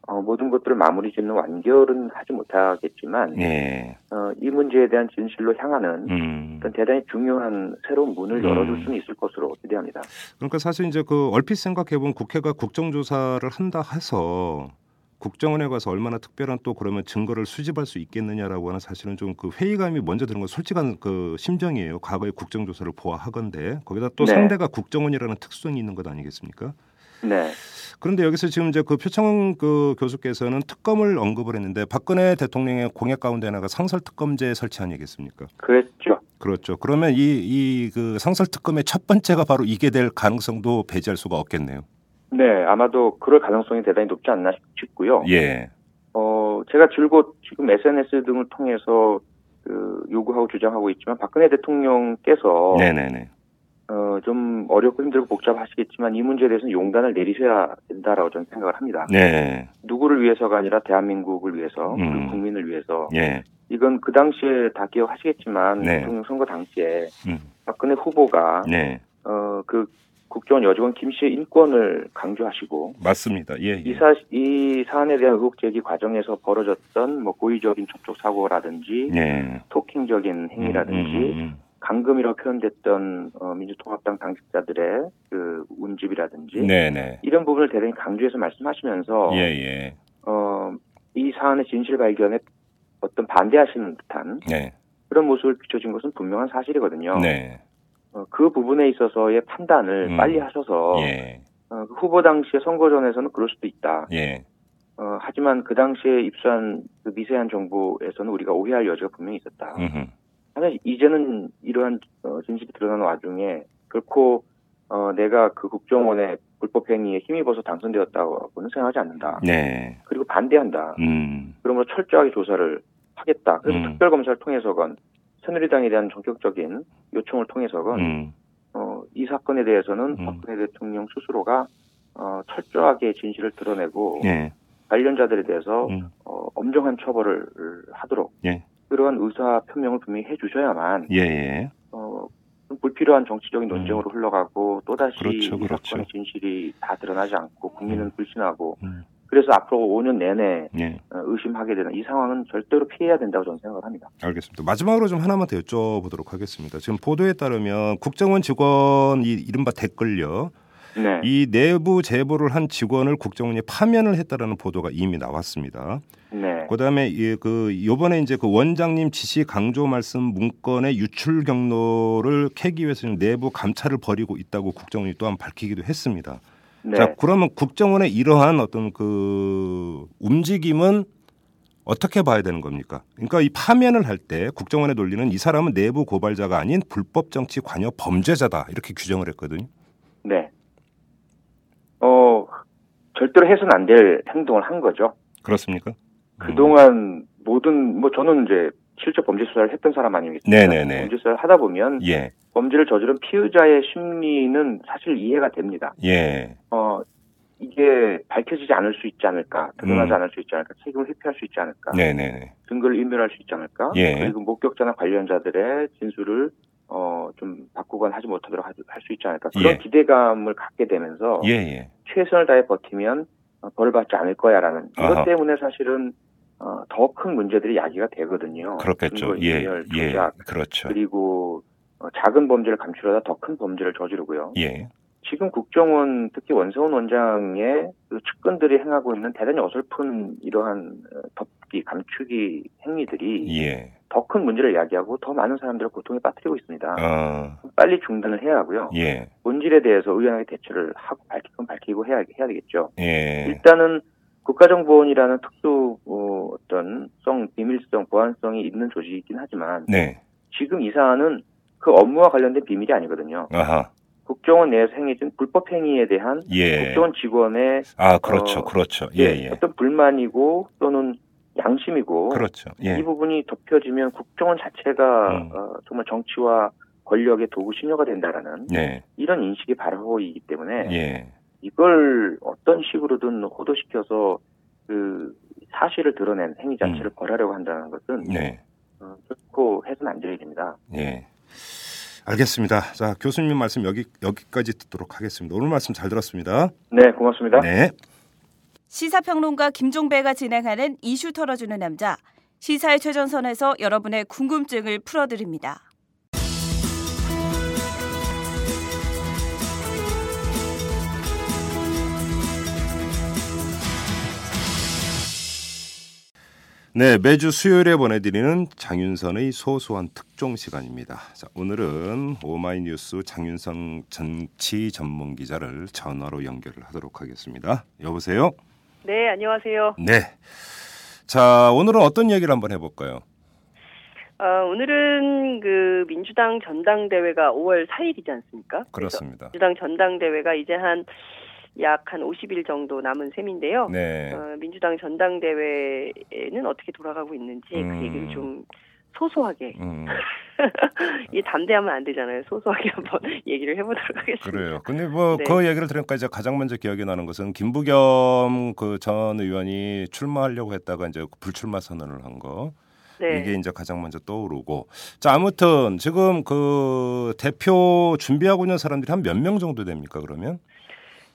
어, 모든 것들을 마무리 짓는 완결은 하지 못하겠지만
예.
어, 이 문제에 대한 진실로 향하는
음.
어떤 대단히 중요한 새로운 문을
음.
열어줄 수는 있을 것으로 기대합니다.
그러니까 사실 이제 그 얼핏 생각해 보면 국회가 국정조사를 한다 해서 국정원에 가서 얼마나 특별한 또 그러면 증거를 수집할 수 있겠느냐라고 하는 사실은 좀 그 회의감이 먼저 드는 건 솔직한 그 심정이에요. 과거의 국정조사를 보아하건데 거기다 또
네.
상대가 국정원이라는 특성이 있는 것 아니겠습니까?
네.
그런데 여기서 지금 이제 그 표창원 그 교수께서는 특검을 언급을 했는데 박근혜 대통령의 공약 가운데 하나가 상설 특검제 설치 아니겠습니까?
그랬죠.
그렇죠. 그러면 이 이 그 상설 특검의 첫 번째가 바로 이게 될 가능성도 배제할 수가 없겠네요.
네, 아마도 그럴 가능성이 대단히 높지 않나 싶고요.
예.
어, 제가 줄곧 지금 SNS 등을 통해서 그 요구하고 주장하고 있지만 박근혜 대통령께서
네네네.
어, 좀 어렵고 힘들고 복잡하시겠지만 이 문제에 대해서는 용단을 내리셔야 된다라고 저는 생각을 합니다.
네.
누구를 위해서가 아니라 대한민국을 위해서
음.
국민을 위해서
예.
이건 그 당시에 다 기억하시겠지만
네.
대통령 선거 당시에
음.
박근혜 후보가
네.
어, 그 국정원 여직원 김 씨의 인권을 강조하시고
맞습니다. 예, 예.
이, 사, 이 사안에 대한 의혹 제기 과정에서 벌어졌던 뭐 고의적인 접촉 사고라든지
예.
토킹적인 행위라든지
음, 음, 음.
강금이라고 표현됐던 어, 민주통합당 당직자들의 그 운집이라든지
네, 네.
이런 부분을 대단히 강조해서 말씀하시면서
예, 예.
어, 이 사안의 진실 발견에 어떤 반대하시는 듯한
네.
그런 모습을 비춰진 것은 분명한 사실이거든요.
네.
어, 그 부분에 있어서의 판단을
음.
빨리 하셔서
예.
어, 그 후보 당시에 선거전에서는 그럴 수도 있다.
예.
어, 하지만 그 당시에 입수한 그 미세한 정보에서는 우리가 오해할 여지가 분명히 있었다.
음흠.
하지만 이제는 이러한 어, 진실이 드러나는 와중에 결코 어, 내가 그 국정원의 불법 행위에 힘입어서 당선되었다고는 생각하지 않는다.
네.
그리고 반대한다.
음.
그러므로 철저하게 조사를 하겠다. 그래서
음.
특별검사를 통해서건 새누리당에 대한 전격적인 요청을 통해서건
음.
어, 이 사건에 대해서는
음.
박근혜 대통령 스스로가 어, 철저하게 진실을 드러내고
예.
관련자들에 대해서
음.
어, 엄정한 처벌을 하도록
예.
그러한 의사 표명을 분명히 해주셔야만
예, 예.
어, 좀 불필요한 정치적인 논쟁으로 흘러가고 또다시
그렇죠,
이
그렇죠.
사건의 진실이 다 드러나지 않고 국민은
음.
불신하고
음.
그래서 앞으로 5년 내내
예.
어, 의심하게 되는 이 상황은 절대로 피해야 된다고 저는 생각을 합니다.
알겠습니다. 마지막으로 좀 하나만 더 여쭤보도록 하겠습니다. 지금 보도에 따르면 국정원 직원 이 이른바 댓글요.
네.
이 내부 제보를 한 직원을 국정원이 파면을 했다라는 보도가 이미 나왔습니다.
네.
그다음에 이, 그 요번에 이제 그 원장님 지시 강조 말씀 문건의 유출 경로를 캐기 위해서 내부 감찰을 벌이고 있다고 국정원이 또한 밝히기도 했습니다.
네.
자, 그러면 국정원의 이러한 어떤 그 움직임은 어떻게 봐야 되는 겁니까? 그러니까 이 파면을 할 때 국정원의 논리는 이 사람은 내부 고발자가 아닌 불법 정치 관여 범죄자다 이렇게 규정을 했거든요.
네. 어, 절대로 해서는 안 될 행동을 한 거죠.
그렇습니까?
그동안 모든, 뭐 저는 이제 실제 범죄 수사를 했던 사람 아니겠습니까?
네네네.
범죄 수사를 하다 보면
예,
범죄를 저지른 피의자의 심리는 사실 이해가 됩니다.
예,
어, 이게 밝혀지지 않을 수 있지 않을까, 드러나지
음.
않을 수 있지 않을까, 책임을 회피할 수 있지 않을까,
네네네.
증거를 인멸할 수 있지 않을까,
예.
그리고 목격자나 관련자들의 진술을 어, 좀 바꾸거나 하지 못하도록 할 수 있지 않을까, 그런
예.
기대감을 갖게 되면서
예, 예.
최선을 다해 버티면 어, 벌을 받지 않을 거야라는
아하.
이것 때문에 사실은 어, 더 큰 문제들이 야기가 되거든요.
그렇겠죠. 예, 예, 그렇죠.
그리고 어, 작은 범죄를 감추려다 더 큰 범죄를 저지르고요.
예,
지금 국정원 특히 원세훈 원장의 그 측근들이 행하고 있는 대단히 어설픈 이러한 어, 덮기 감추기 행위들이
예.
더 큰 문제를 야기하고 더 많은 사람들을 고통에 빠뜨리고 있습니다.
어,
빨리 중단을 해야 하고요.
예,
본질에 대해서 의연하게 대처를 하고 밝히건 밝히고 해야 해야 되겠죠.
예,
일단은 국가정보원이라는 특수 어, 어떤 성 비밀성 보안성이 있는 조직이긴 하지만
네,
지금 이 사안은 그 업무와 관련된 비밀이 아니거든요.
아하,
국정원 내에서 행해진 불법 행위에 대한
예.
국정원 직원의
아, 그렇죠,
어,
그렇죠. 예,
예,
예.
어떤 불만이고 또는 양심이고
그렇죠. 예.
이 부분이 덮여지면 국정원 자체가
음.
어, 정말 정치와 권력의 도구 신여가 된다라는
네,
이런 인식이 바로 이기 때문에
예.
이걸 어떤 식으로든 호도시켜서 그 사실을 드러낸 행위 자체를 벌하려고 한다는 것은
음. 네,
어, 결코 해서는 안될 일입니다.
예. 알겠습니다. 자, 교수님 말씀 여기 여기까지 듣도록 하겠습니다. 오늘 말씀 잘 들었습니다.
네, 고맙습니다.
네.
시사평론가 김종배가 진행하는 이슈 털어주는 남자. 시사의 최전선에서 여러분의 궁금증을 풀어드립니다.
네, 매주 수요일에 보내드리는 장윤선의 소소한 특종 시간입니다. 자, 오늘은 오마이뉴스 장윤선 정치 전문 기자를 전화로 연결을 하도록 하겠습니다. 여보세요?
네, 안녕하세요.
네. 자, 오늘은 어떤 얘기를 한번 해볼까요?
어, 오늘은 그 민주당 전당대회가 5월 4일이지 않습니까?
그렇습니다.
민주당 전당대회가 이제 한 약 한 50일 정도 남은 셈인데요.
네.
어, 민주당 전당대회는 어떻게 돌아가고 있는지
음.
그 얘기를 좀 소소하게
음, [laughs]
이 담대하면 안 되잖아요. 소소하게 한번 [laughs] 얘기를 해보도록 하겠습니다.
그래요. 근데 뭐
네.
그 얘기를 들으니까 이제 가장 먼저 기억이 나는 것은 김부겸 그 전 의원이 출마하려고 했다가 이제 불출마 선언을 한 거.
네.
이게 이제 가장 먼저 떠오르고 자 아무튼 지금 그 대표 준비하고 있는 사람들이 한 몇 명 정도 됩니까 그러면?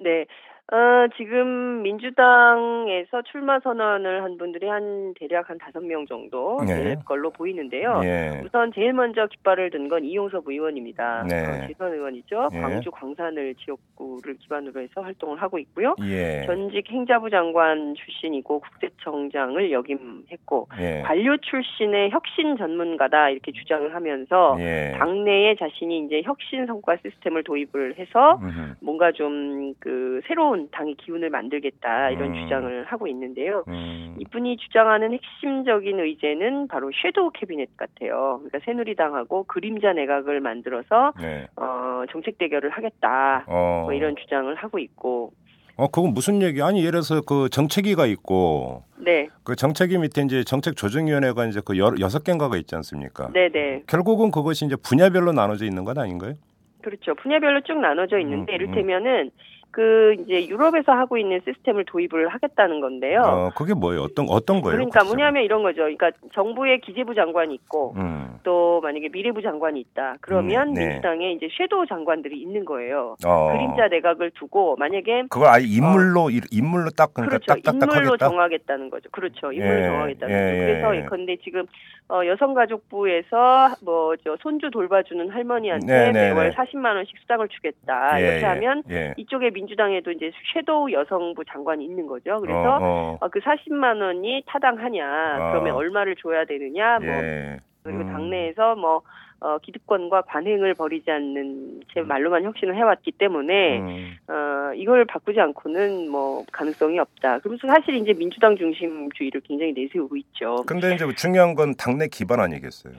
네. 어, 지금 민주당에서 출마 선언을 한 분들이 한 대략 한 다섯 명 정도
네.
될 걸로 보이는데요.
예.
우선 제일 먼저 깃발을 든 건 이용섭 의원입니다.
네.
어, 재선 의원이죠.
예.
광주 광산을 지역구를 기반으로 해서 활동을 하고 있고요.
예.
전직 행자부 장관 출신이고 국세청장을 역임했고
예.
관료 출신의 혁신 전문가다 이렇게 주장을 하면서
예.
당내에 자신이 이제 혁신 성과 시스템을 도입을 해서
음흠.
뭔가 좀 그 새로운 당의 기운을 만들겠다 이런
음.
주장을 하고 있는데요.
음.
이분이 주장하는 핵심적인 의제는 바로 섀도우 캐비넷 같아요. 그러니까 새누리당하고 그림자 내각을 만들어서
네.
어, 정책 대결을 하겠다.
어.
뭐 이런 주장을 하고 있고,
어 그건 무슨 얘기? 아니 예를 들어서 그 정책위가 있고
네,
그 정책위 밑에 이제 정책 조정위원회가 이제 그 여, 여섯 개인가가 있지 않습니까?
네, 네,
결국은 그것이 이제 분야별로 나눠져 있는 건 아닌가요?
그렇죠. 분야별로 쭉 나눠져 있는데
음,
이를테면은 그 이제 유럽에서 하고 있는 시스템을 도입을 하겠다는 건데요.
어, 그게 뭐예요? 어떤 어떤 거예요?
그러니까
구체적으로?
뭐냐면 이런 거죠. 그러니까 정부의 기재부 장관이 있고
음.
또 만약에 미래부 장관이 있다. 그러면
음, 네.
민주당에 이제 섀도우 장관들이 있는 거예요.
어.
그림자 내각을 두고 만약에
그걸 아예 인물로 이- 인물로 딱 그러니까
그렇죠.
딱딱딱
인물로
하겠다.
정하겠다는 거죠. 그렇죠. 인물로
예,
정하겠다는
예,
거죠. 그래서
예.
예컨대 지금 어, 여성가족부에서 뭐 저 손주 돌봐주는 할머니한테
네, 네,
매월
네.
40만 원씩 수당을 주겠다.
예,
이렇게 하면
예.
이쪽에 민주당에도 이제 섀도우 여성부 장관이 있는 거죠. 그래서
어, 어.
어, 그 40만 원이 타당하냐,
어.
그러면 얼마를 줘야 되느냐, 뭐
예.
그리고
음.
당내에서 뭐 어, 기득권과 관행을 벌이지 않는 제 말로만 혁신을 해왔기 때문에
음.
어, 이걸 바꾸지 않고는 뭐 가능성이 없다. 그러면서 사실 이제 민주당 중심주의를 굉장히 내세우고 있죠.
근데 이제 중요한 건 당내 기반 아니겠어요?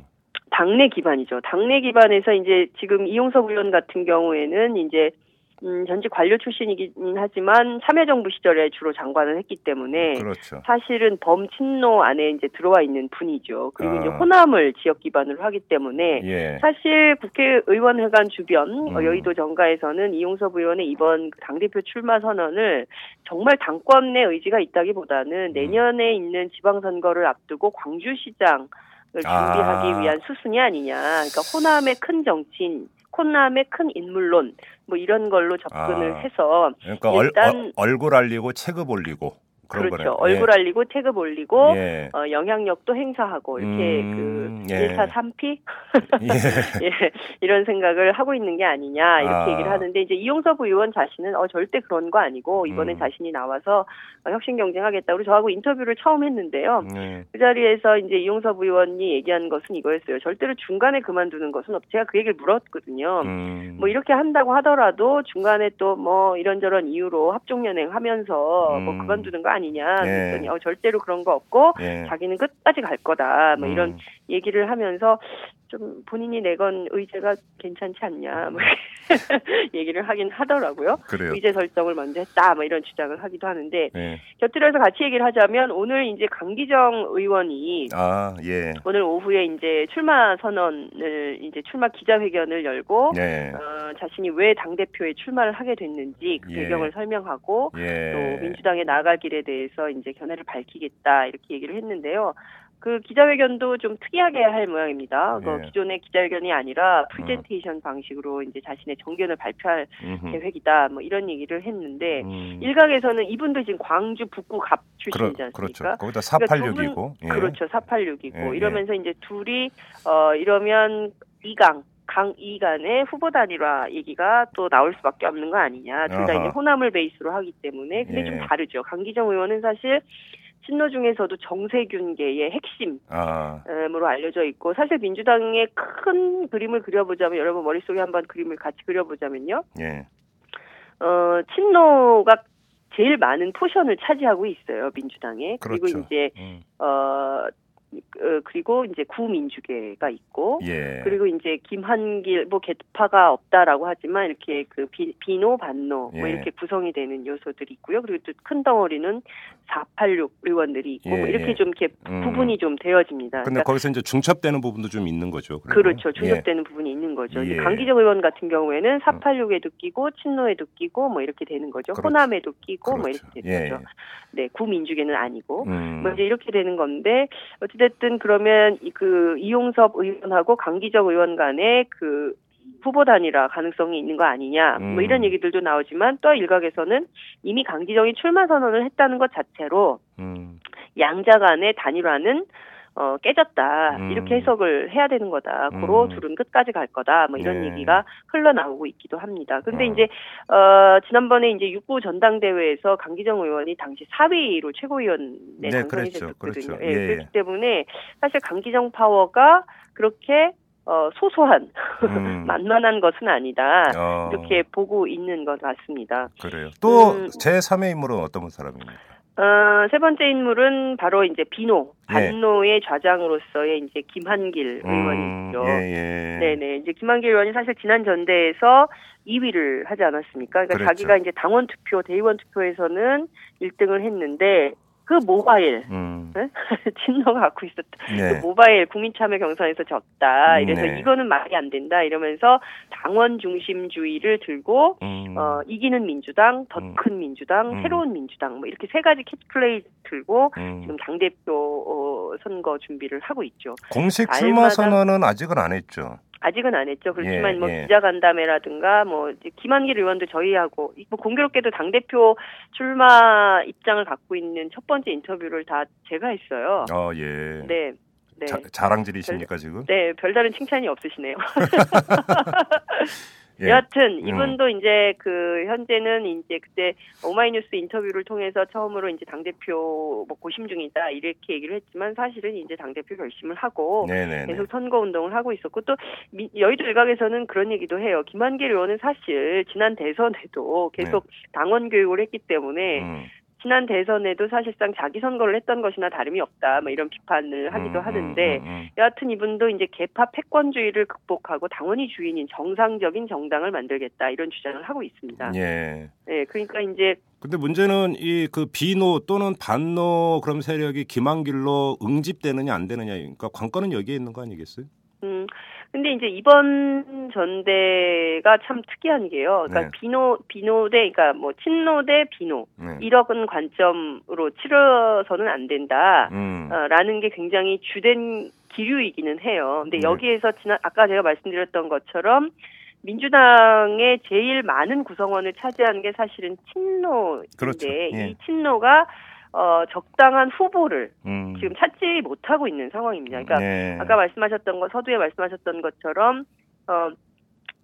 당내 기반이죠. 당내 기반에서 이제 지금 이용섭 의원 같은 경우에는 이제 음, 전직 관료 출신이긴 하지만 참여정부 시절에 주로 장관을 했기 때문에
그렇죠.
사실은 범친노 안에 이제 들어와 있는 분이죠. 그리고
아.
이제 호남을 지역 기반으로 하기 때문에
예.
사실 국회의원회관 주변 어,
음.
여의도 정가에서는 이용섭 의원의 이번 그 당대표 출마 선언을 정말 당권 내 의지가 있다기보다는
음.
내년에 있는 지방선거를 앞두고 광주시장을
아.
준비하기 위한 수순이 아니냐. 그러니까 호남의 큰 정치인, 호남의 큰 인물론 뭐 이런 걸로 접근을
아.
해서
그러니까 얼,
일단-
어, 얼굴 알리고 체급 올리고
그렇죠.
거네요.
얼굴 알리고 태급 올리고
예.
어, 영향력도 행사하고 이렇게
음,
그
예.
1사 3피 [laughs]
예.
예, [laughs] 이런 생각을 하고 있는 게 아니냐 이렇게
아.
얘기를 하는데 이제 이용섭 의원 자신은 어 절대 그런 거 아니고 이번에
음.
자신이 나와서 어, 혁신 경쟁하겠다고 저하고 인터뷰를 처음 했는데요.
예.
그 자리에서 이제 이용섭 의원이 얘기한 것은 이거였어요. 절대로 중간에 그만두는 것은 없. 제가 그 얘기를 물었거든요.
음.
뭐 이렇게 한다고 하더라도 중간에 또 뭐 이런저런 이유로 합종연행 하면서 뭐
음.
그만두는 거 아니 냐
예.
그랬더니 어 절대로 그런 거 없고
예.
자기는 끝까지 갈 거다 뭐 이런
음.
얘기를 하면서 좀 본인이 내건 의제가 괜찮지 않냐 뭐 [laughs] 얘기를 하긴 하더라고요.
그래요.
의제 설정을 먼저 했다 뭐 이런 주장을 하기도 하는데
예.
곁들여서 같이 얘기를 하자면 오늘 이제 강기정 의원이
아, 예.
오늘 오후에 이제 출마 선언을 이제 출마 기자회견을 열고
예.
어, 자신이 왜 당 대표에 출마를 하게 됐는지 그
예.
배경을 설명하고
예.
또 민주당에 나아갈 길에 대해서 이제 견해를 밝히겠다 이렇게 얘기를 했는데요. 그 기자회견도 좀 특이하게 할 모양입니다. 그
예.
기존의 기자회견이 아니라 프레젠테이션 방식으로 이제 자신의 정견을 발표할
음흠.
계획이다. 뭐 이런 얘기를 했는데
음.
일각에서는 이분도 지금 광주 북구 갑 출신이지
그렇죠.
않습니까?
거기다
그러니까 두
486이고. 예.
그렇죠. 486이고
예, 예.
이러면서 이제 둘이 어 이러면 이강 강이 간의 후보 단일화 얘기가 또 나올 수밖에 없는 거 아니냐. 둘 다. 이제 호남을 베이스로 하기 때문에 근데
예.
좀 다르죠. 강기정 의원은 사실 친노 중에서도 정세균계의 핵심으로
아,
알려져 있고 사실 민주당의 큰 그림을 그려보자면 여러분 머릿속에 한번 그림을 같이 그려보자면요.
예.
어 친노가 제일 많은 포션을 차지하고 있어요 민주당에 그리고
그렇죠.
이제
음.
어 어, 그리고 이제 구민주계가 있고
예.
그리고 이제 김한길 뭐 개파가 없다라고 하지만 이렇게 그 비, 비노 반노 뭐
예.
이렇게 구성이 되는 요소들이 있고요. 그리고 또 큰 덩어리는 486 의원들이 있고 뭐
예,
이렇게
예.
좀 이렇게
음.
구분이 좀 되어집니다.
근데
그러니까
거기서 이제 중첩되는 부분도 좀 있는 거죠. 그러면.
그렇죠. 중첩되는 부분이 있는 거죠.
예. 음.
강기정 의원 같은 경우에는 486에도 끼고 친노에도 끼고 뭐 이렇게 되는 거죠.
그렇죠.
호남에도 끼고 뭐
그렇죠.
이렇게 되는
예.
거죠. 네, 구민주계는 아니고.
음.
뭐 이제 이렇게 되는 건데 어 찌됐든 그러면 이그 이용섭 의원하고 강기정 의원 간의 그 후보 단일화 가능성이 있는 거 아니냐
음.
뭐 이런 얘기들도 나오지만 또 일각에서는 이미 강기정이 출마 선언을 했다는 것 자체로
음.
양자 간의 단일화는 어, 깨졌다.
음.
이렇게 해석을 해야 되는 거다. 고로
음.
둘은 끝까지 갈 거다. 뭐 이런
네.
얘기가 흘러나오고 있기도 합니다. 근데
어.
이제, 어, 지난번에 이제 6구 전당대회에서 강기정 의원이 당시 4위로 최고위원에
네,
당선이. 됐거든요.
그렇죠.
예,
예,
그렇기
예.
때문에 사실 강기정 파워가 그렇게 어, 소소한,
음. [laughs]
만만한 것은 아니다.
어,
이렇게 보고 있는 것 같습니다.
그래요. 또
음.
제 3의 인물은 어떤 사람입니까?
어, 세 번째 인물은 바로 이제 비노,
예.
반노의 좌장으로서의 이제 김한길 의원이죠.
음, 예, 예.
네네. 이제 김한길 의원이 사실 지난 전대에서 2위를 하지 않았습니까? 그러니까
그랬죠.
자기가 이제 당원 투표, 대의원 투표에서는 1등을 했는데 그 모바일,
음, [laughs]
친노가 갖고 있었다.
네.
그 모바일 국민참여 경선에서 졌다. 이래서
네.
이거는 말이 안 된다. 이러면서 당원 중심주의를 들고
음,
어, 이기는 민주당, 더
음.
큰 민주당,
음.
새로운 민주당, 뭐 이렇게 세 가지 캐치플레이 들고
음.
지금 당 대표 어, 선거 준비를 하고 있죠.
공식 출마 선언은 아직은 안 했죠.
아직은 안 했죠. 그렇지만
예,
뭐
예.
기자간담회라든가 뭐 김한길 의원도 저희하고 뭐 공교롭게도 당 대표 출마 입장을 갖고 있는 첫 번째 인터뷰를 다 제가 했어요.
어, 예.
네. 네.
자, 자랑질이십니까 지금?
네, 별다른 칭찬이 없으시네요. [laughs] [laughs]
예.
여하튼
음.
이분도 이제 그 현재는 이제 그때 오마이뉴스 인터뷰를 통해서 처음으로 이제 당 대표 뭐 고심 중이다 이렇게 얘기를 했지만 사실은 이제 당 대표 결심을 하고
네네네.
계속 선거 운동을 하고 있었고 또 미- 여의도 일각에서는 그런 얘기도 해요. 김한길 의원은 사실 지난 대선에도 계속 당원 교육을 했기 때문에
네. 음,
지난 대선에도 사실상 자기 선거를 했던 것이나 다름이 없다. 뭐 이런 비판을 하기도
음,
하는데
음, 음,
여하튼 이분도 이제 개파 패권주의를 극복하고 당원이 주인인 정상적인 정당을 만들겠다 이런 주장을 하고 있습니다.
음. 예.
네, 그러니까 이제
근데 문제는 이 그 비노 또는 반노 그런 세력이 김한길로 응집되느냐 안 되느냐 그러니까 관건은 여기에 있는 거 아니겠어요?
음 근데 이제 이번 전대가 참 특이한 게요. 그러니까
네.
비노 비노 대 그러니까 뭐 친노 대 비노
네.
이력은 관점으로 치러서는 안 된다.
음.
어, 라는 게 굉장히 주된 기류이기는 해요. 근데
네.
여기에서 지난 아까 제가 말씀드렸던 것처럼 민주당의 제일 많은 구성원을 차지하는 게 사실은 친노인데
그렇죠. 예.
이 친노가 어, 적당한 후보를
음.
지금 찾지 못하고 있는 상황입니다. 그러니까
네.
아까 말씀하셨던 것 서두에 말씀하셨던 것처럼 어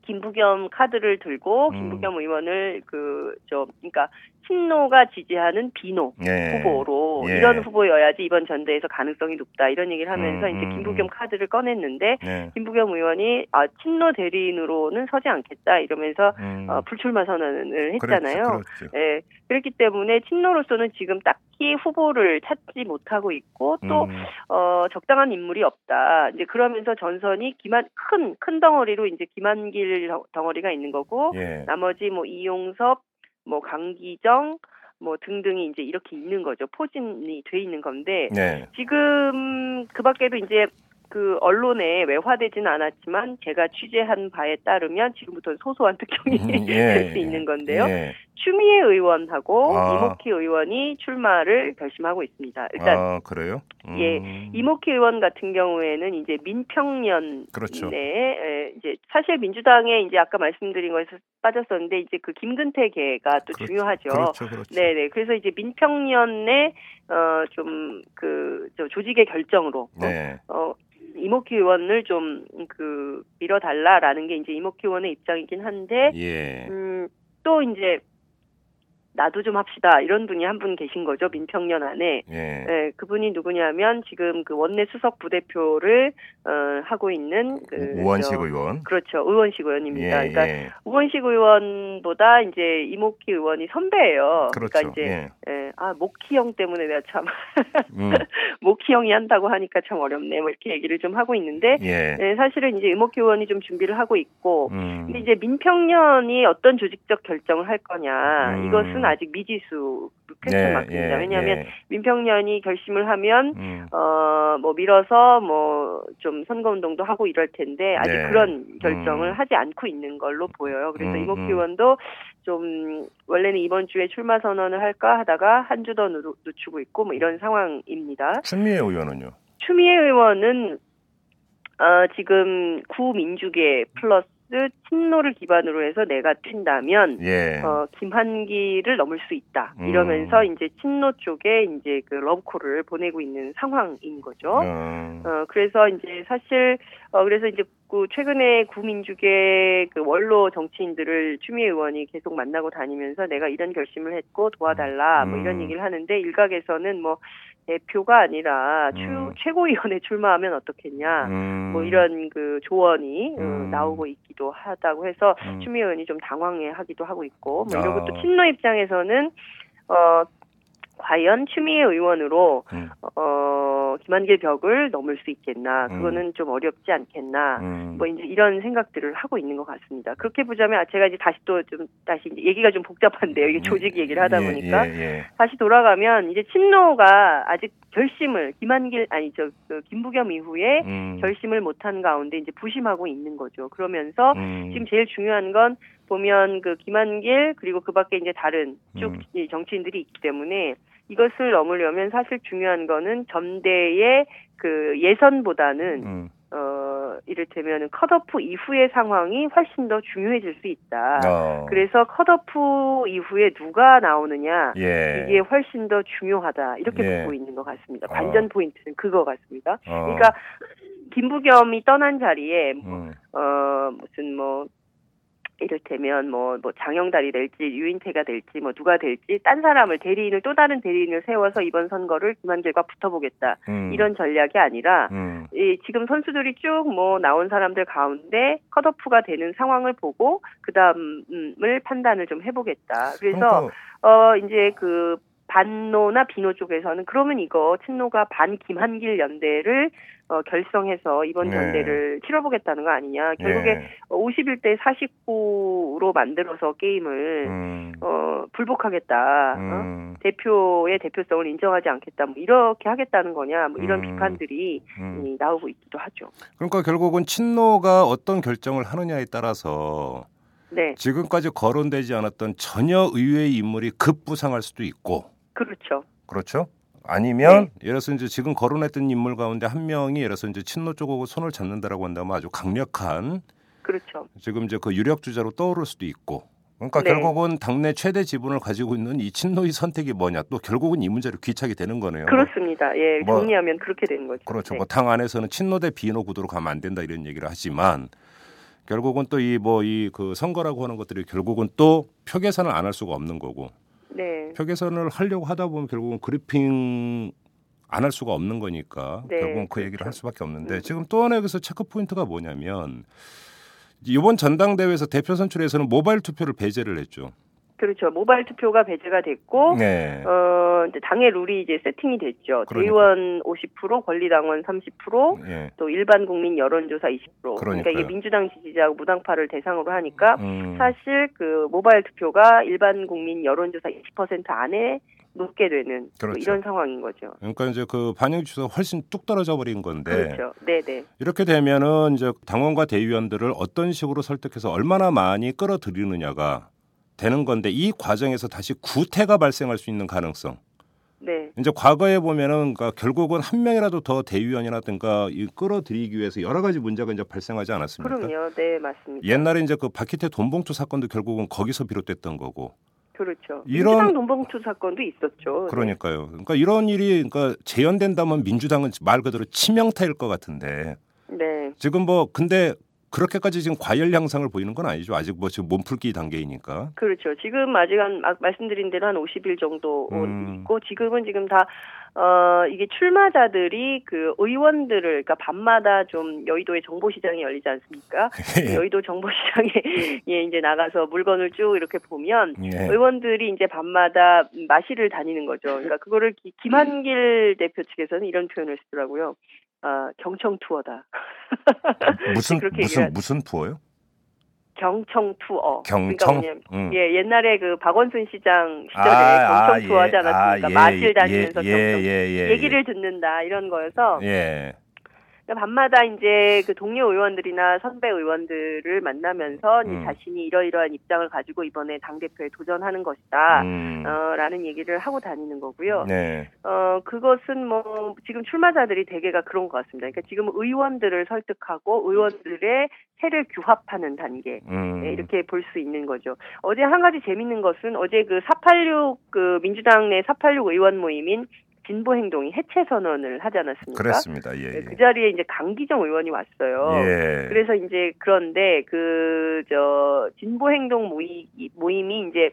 김부겸 카드를 들고
음.
김부겸 의원을 그 저 그러니까 친노가 지지하는 비노
예.
후보로
예.
이런 후보여야지 이번 전대에서 가능성이 높다 이런 얘기를 하면서
음,
이제
음,
김부겸
음.
카드를 꺼냈는데
네.
김부겸 의원이 아 친노 대리인으로는 서지 않겠다 이러면서
음.
어, 불출마 선언을 했잖아요.
그렇죠. 그렇죠.
예, 그렇기 때문에 친노로서는 지금 딱히 후보를 찾지 못하고 있고 또
음.
어, 적당한 인물이 없다. 이제 그러면서 전선이 기만 큰큰 덩어리로 이제 김한길 덩- 덩어리가 있는 거고
예.
나머지 뭐 이용섭, 뭐 강기정 뭐 등등이 이제 이렇게 있는 거죠. 포진이 돼 있는 건데
네.
지금 그 밖에도 이제 그 언론에 외화되지는 않았지만 제가 취재한 바에 따르면 지금부터는 소소한 특종이
음, [laughs]
될수 있는 건데요.
예.
추미애 의원하고
아.
이목희 의원이 출마를 결심하고 있습니다. 일단
아, 그래요? 음.
예, 이목희 의원 같은 경우에는 이제 민평년
그렇죠.
네, 이제 사실 민주당에 이제 아까 말씀드린 거에서 빠졌었는데 이제 그 김근태 계가 또
그렇죠.
중요하죠.
그렇죠. 그렇죠.
네 네. 그래서 이제 민평년의 어좀 그 조직의 결정으로
네.
어 이목희 의원을 좀 그 밀어달라라는 게 이제 이목희 의원의 입장이긴 한데
예.
음, 또 이제 나도 좀 합시다 이런 분이 한 분 계신 거죠 민평년 안에
예.
네, 그분이 누구냐면 지금 그 원내 수석 부대표를 어, 하고 있는 그
우원식
저-
의원.
그렇죠 의원식 의원입니다.
예,
그러니까
예.
우원식 의원보다 이제 이목희 의원이 선배예요.
그렇죠.
러니까 이제
예.
예, 아 목희 형 때문에 내가 참
음. [laughs]
목희 형이 한다고 하니까 참 어렵네 뭐 이렇게 얘기를 좀 하고 있는데
예.
네, 사실은 이제 이목희 의원이 좀 준비를 하고 있고
음.
근데 이제 민평년이 어떤 조직적 결정을 할 거냐
음.
이것은 음. 아직 미지수 question
예,
mark입니다.
예,
왜냐하면
예.
민평련이 결심을 하면
음.
어뭐 밀어서 뭐 좀 선거운동도 하고 이럴 텐데 아직
네.
그런 결정을
음.
하지 않고 있는 걸로 보여요. 그래서
음,
이목희
음.
의원도 좀 원래는 이번 주에 출마 선언을 할까 하다가 한 주 더 늦추고 있고 뭐 이런 상황입니다.
추미애 의원은요.
추미애 의원은 어, 지금 구민주계 플러스 친노를 기반으로 해서 내가 튄다면
예.
어, 김한길을 넘을 수 있다.
음.
이러면서 이제 친노 쪽에 이제 그 러브콜을 보내고 있는 상황인 거죠.
어.
어, 그래서 이제 사실, 어, 그래서 이제 그 최근에 구민주계 그 원로 정치인들을 추미애 의원이 계속 만나고 다니면서 내가 이런 결심을 했고 도와달라 뭐 이런
음.
얘기를 하는데 일각에서는 뭐 대표가 아니라 추,
음.
최고위원에 출마하면 어떻겠냐.
음.
뭐 이런 그 조언이 어,
음.
나오고 있기도 하다고 해서
음.
추미애 의원이 좀 당황해하기도 하고 있고 뭐
아.
이러고 또 친노 입장에서는 어 과연 추미애 의원으로
음.
어 김한길 벽을 넘을 수 있겠나
음.
그거는 좀 어렵지 않겠나
음.
뭐 이제 이런 생각들을 하고 있는 것 같습니다. 그렇게 보자면 아, 제가 이제 다시 또 좀 다시 얘기가 좀 복잡한데요. 이게 조직 얘기를 하다
예,
보니까
예, 예.
다시 돌아가면 이제 친노가 아직 결심을 김한길 아니 저 그 김부겸 이후에
음.
결심을 못한 가운데 이제 부심하고 있는 거죠. 그러면서
음.
지금 제일 중요한 건 보면 그 김한길 그리고 그 밖에 이제 다른 쭉
음.
이 정치인들이 있기 때문에 이것을 넘으려면 사실 중요한 거는 전대의 그 예선보다는
음.
어 이를테면 컷오프 이후의 상황이 훨씬 더 중요해질 수 있다.
어.
그래서 컷오프 이후에 누가 나오느냐
예.
이게 훨씬 더 중요하다 이렇게
예.
보고 있는 것 같습니다.
어.
관전 포인트는 그거 같습니다.
어.
그러니까 김부겸이 떠난 자리에
음.
어 무슨 뭐 이를테면 뭐, 뭐 장영달이 될지 유인태가 될지 뭐 누가 될지 딴 사람을 대리인을 또 다른 대리인을 세워서 이번 선거를 김한길과 붙어보겠다
음.
이런 전략이 아니라
음.
이 지금 선수들이 쭉 뭐 나온 사람들 가운데 컷오프가 되는 상황을 보고 그 다음을 판단을 좀 해보겠다. 그래서
그러니까
어 이제 그 반노나 비노 쪽에서는 그러면 이거 친노가 반 김한길 연대를 어 결성해서 이번
네.
연대를 치러보겠다는 거 아니냐. 결국에
예.
51대 49로 만들어서 게임을
음.
어 불복하겠다. 어?
음.
대표의 대표성을 인정하지 않겠다. 뭐 이렇게 하겠다는 거냐. 뭐 이런
음.
비판들이
음.
이, 나오고 있기도 하죠.
그러니까 결국은 친노가 어떤 결정을 하느냐에 따라서
네,
지금까지 거론되지 않았던 전혀 의외의 인물이 급부상할 수도 있고
그렇죠.
그렇죠? 아니면
네.
예를 들어서 이제 지금 거론했던 인물 가운데 한 명이 예를 들어서 이제 친노 쪽하고 손을 잡는다라고 한다면 아주 강력한
그렇죠.
지금 이제 그 유력 주자로 떠오를 수도 있고 그러니까
네.
결국은 당내 최대 지분을 가지고 있는 이 친노의 선택이 뭐냐 또 결국은 이 문제로 귀착이 되는 거네요.
그렇습니다. 예,
뭐-
정리하면 그렇게 되는 거죠.
그렇죠.
네.
뭐당 안에서는 친노 대 비노 구도로 가면 안 된다 이런 얘기를 하지만 결국은 또 이 뭐 이 그 선거라고 하는 것들이 결국은 또 표 계산을 안 할 수가 없는 거고
네.
표 계산을 하려고 하다 보면 결국은 grouping 안 할 수가 없는 거니까
네,
결국은 그
그렇죠.
얘기를 할 수밖에 없는데
음.
지금 또 하나 여기서 check point가 뭐냐면 이번 전당대회에서 대표 선출에서는 모바일 투표를 배제를 했죠.
그렇죠. 모바일 투표가 배제가 됐고
네.
어, 이제 당의 룰이 이제 세팅이 됐죠.
그러니까.
대의원 50%, 권리당원 30%,
예.
또 일반 국민 여론조사 20%. 그러니까
그러니까요.
이게 민주당 지지자하고 무당파를 대상으로 하니까
음.
사실 그 모바일 투표가 일반 국민 여론조사 20% 안에 놓게 되는 뭐
그렇죠.
이런 상황인 거죠.
그러니까 이제 그 반영 주소가 훨씬 뚝 떨어져 버린 건데
그렇죠. 네, 네.
이렇게 되면은 이제 당원과 대의원들을 어떤 식으로 설득해서 얼마나 많이 끌어들이느냐가 되는 건데 이 과정에서 다시 구태가 발생할 수 있는 가능성.
네.
이제 과거에 보면은 그러니까 결국은 한 명이라도 더 대의원이라든가 이 끌어들이기 위해서 여러 가지 문제가 이제 발생하지 않았습니까?
그럼요. 네, 맞습니다.
옛날에 이제 그 박희태 돈봉투 사건도 결국은 거기서 비롯됐던 거고.
그렇죠.
이런-
민주당 돈봉투 사건도 있었죠.
그러니까요. 그러니까 이런 일이 그러니까 재현된다면 민주당은 말 그대로 치명타일 것 같은데
네.
지금 뭐 근데 그렇게까지 지금 과열 양상을 보이는 건 아니죠. 아직 뭐 지금 몸풀기 단계이니까.
그렇죠. 지금 아직 한 아- 말씀드린 대로 한 50일 정도
음.
있고 지금은 지금 다 어, 이게 출마자들이 그 의원들을, 그러니까 밤마다 좀 여의도에 정보시장이 열리지 않습니까?
예. [laughs]
여의도 정보시장에 [laughs] 예, 이제 나가서 물건을 쭉 이렇게 보면
예.
의원들이 이제 밤마다 마시를 다니는 거죠. 그러니까 그거를 기- 김한길 대표 측에서는 이런 표현을 쓰더라고요. 아, 경청 투어다. [laughs]
무슨 무슨
얘기를
무슨 투어요?
경청 투어.
경청.
그러니까
음.
예, 옛날에 그 박원순 시장 시절에
아,
경청
아,
투어 하지
예.
않았습니까?
아, 예,
마실 다니면서
예,
경청
예, 예, 예,
얘기를 듣는다 이런 거여서
예.
그러니까 밤마다 이제 그 동료 의원들이나 선배 의원들을 만나면서
음.
자신이 이러이러한 입장을 가지고 이번에 당 대표에 도전하는 것이다.
음.
어, 라는 얘기를 하고 다니는 거고요.
네.
어, 그것은 뭐, 지금 출마자들이 대개가 그런 것 같습니다. 그러니까 지금 의원들을 설득하고 의원들의 세를 규합하는 단계.
음.
네, 이렇게 볼 수 있는 거죠. 어제 한 가지 재밌는 것은 어제 그 486, 그 민주당 내 486 의원 모임인 진보 행동이 해체 선언을 하지 않았습니까?
그랬습니다. 예.
네,
예.
그 자리에 이제 강기정 의원이 왔어요.
예.
그래서 이제 그런데 그 저 진보 행동 모임 모임이 이제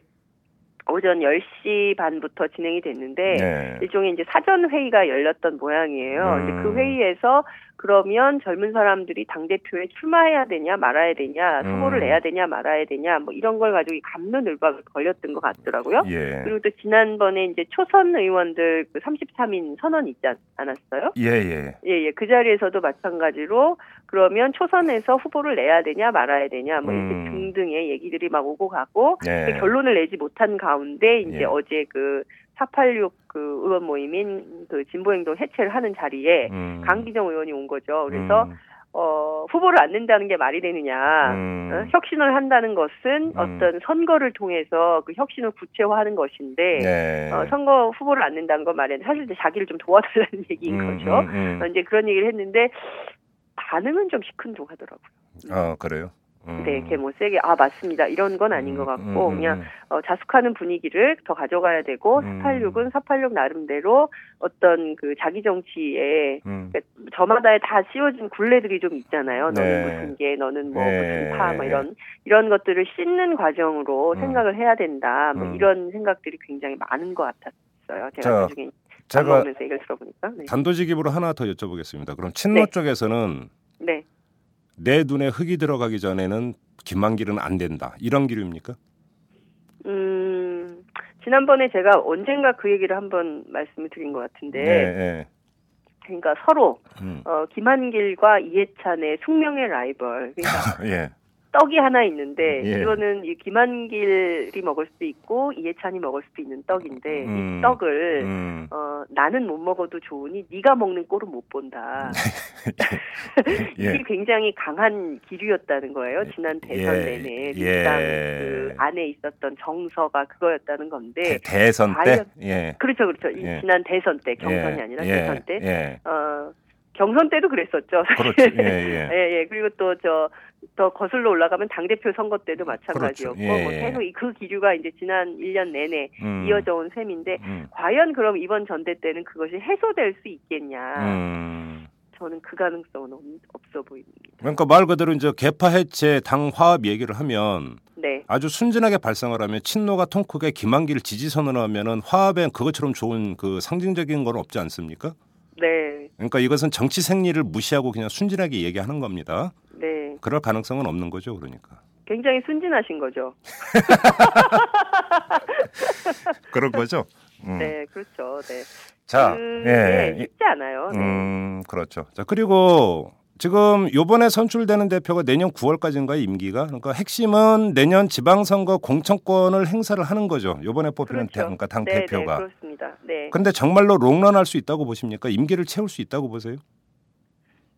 오전 10시 반부터 진행이 됐는데
네.
일종의 이제 사전 회의가 열렸던 모양이에요.
음.
이제 그 회의에서 그러면 젊은 사람들이 당 대표에 출마해야 되냐 말아야 되냐 후보를
음.
내야 되냐 말아야 되냐 뭐 이런 걸 가지고 감론을박을 걸렸던 것 같더라고요.
예.
그리고 또 지난번에 이제 초선 의원들 그 33인 선언 있지 않- 않았어요?
예, 예.
예, 예. 그 자리에서도 마찬가지로 그러면 초선에서 후보를 내야 되냐 말아야 되냐 뭐 이렇게
음.
등등의 얘기들이 막 오고 가고
네.
그 결론을 내지 못한 가운데 이제
예.
어제 그 486 그 의원 모임인 그 진보행동 해체를 하는 자리에
음.
강기정 의원이 온 거죠. 그래서
음.
어 후보를 안 낸다는 게 말이 되느냐.
음.
어, 혁신을 한다는 것은
음.
어떤 선거를 통해서 그 혁신을 구체화하는 것인데
네.
어, 선거 후보를 안 낸다는 건 말이야. 사실 이제 자기를 좀 도와달라는 [laughs] 얘기인
음,
거죠.
음, 음.
어, 이제 그런 얘기를 했는데 반응은 좀 시큰둥하더라고요.
아, 그래요. 음.
네, 걔뭐 세게 아 맞습니다 이런 건 아닌 것 같고
음, 음,
그냥
음.
어, 자숙하는 분위기를 더 가져가야 되고
음.
486은 486 나름대로 어떤 그 자기 정치에
음.
그러니까 저마다에 다 씌워진 굴레들이 좀 있잖아요. 너는
네.
무슨 개, 너는 뭐
네.
무슨 파, 뭐 이런 이런 것들을 씻는 과정으로
음.
생각을 해야 된다. 뭐
음.
이런 생각들이 굉장히 많은 것 같았어요. 제가
자,
나중에 밥
제가
먹으면서 얘기를 들어보니까. 네.
단도직입으로 하나 더 여쭤보겠습니다. 그럼 친노
네.
쪽에서는
네.
내 눈에 흙이 들어가기 전에는 김만길은 안 된다. 이런 기류입니까?
음, 지난번에 제가 언젠가 그 얘기를 한번 말씀을 드린 것 같은데,
네.
그러니까 서로,
음.
어, 김한길과 이해찬의 숙명의 라이벌, 그러니까 [laughs]
예.
떡이 하나 있는데,
예.
이거는 이 김한길이 먹을 수도 있고, 이해찬이 먹을 수도 있는 떡인데,
음.
이 떡을,
음.
어, 나는 못 먹어도 좋으니 네가 먹는 꼴은 못 본다. [laughs]
예. [laughs]
이게 굉장히 강한 기류였다는 거예요. 지난 대선
예.
내내
예.
민주당 그 안에 있었던 정서가 그거였다는 건데
대, 대선 때
과연-
예.
그렇죠, 그렇죠. 이
예.
지난 대선 때 경선이
예.
아니라
예.
대선 때,
예.
어 경선 때도 그랬었죠.
그렇죠. 예, 예. [laughs]
예, 예. 그리고 또 저 더 거슬러 올라가면 당 대표 선거 때도 마찬가지였고,
그렇죠. 예,
뭐
예.
계속 이- 그 기류가 이제 지난 1년 내내
음.
이어져 온 셈인데,
음.
과연 그럼 이번 전대 때는 그것이 해소될 수 있겠냐?
음.
저는 그 가능성은 없, 없어 보입니다.
그러니까 말 그대로 이제 개파 해체 당 화합 얘기를 하면
네,
아주 순진하게 발상을 하면 친노가 통 크게 김한길 지지 선언하면은 화합에 그것처럼 좋은 그 상징적인 건 없지 않습니까?
네,
그러니까 이것은 정치 생리를 무시하고 그냥 순진하게 얘기하는 겁니다.
네.
그럴 가능성은 없는 거죠, 그러니까.
굉장히 순진하신 거죠. [laughs]
그런 거죠. 음.
네, 그렇죠. 네.
자,
그게
예,
쉽지 않아요. 네.
음, 그렇죠. 자, 그리고 지금 요번에 선출되는 대표가 내년 9월까지인가요, 임기가? 그러니까 핵심은 내년 지방선거 공천권을 행사를 하는 거죠. 요번에 뽑히는 대, 그러니까 당
네,
대표가.
네, 그렇습니다. 네.
근데 정말로 롱런할 수 있다고 보십니까? 임기를 채울 수 있다고 보세요?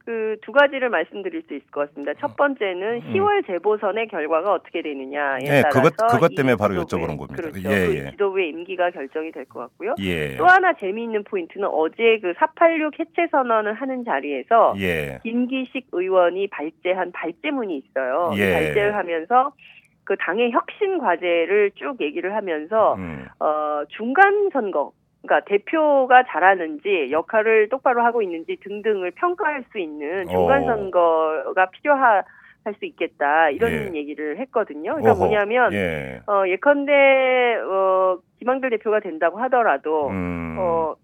그 두 가지를 말씀드릴 수 있을 것 같습니다. 첫 번째는 10월 재보선의 결과가 어떻게 되느냐에
음. 네,
따라서
그것- 그것
이
때문에 바로 여쭤보는 겁니다.
그렇죠.
예,
그
예.
지도부의 임기가 결정이 될 것 같고요.
예.
또 하나 재미있는 포인트는 어제 그 486 해체 선언을 하는 자리에서
예.
김기식 의원이 발제한 발제문이 있어요. 그
예.
발제를 하면서 그 당의 혁신 과제를 쭉 얘기를 하면서
음.
어, 중간 선거, 그러니까 대표가 잘하는지 역할을 똑바로 하고 있는지 등등을 평가할 수 있는 중간
오.
선거가 필요할 수 있겠다 이런
예.
얘기를 했거든요. 그러니까
어허.
뭐냐면
예.
어, 예컨대 어, 김한길 대표가 된다고 하더라도
음.
어,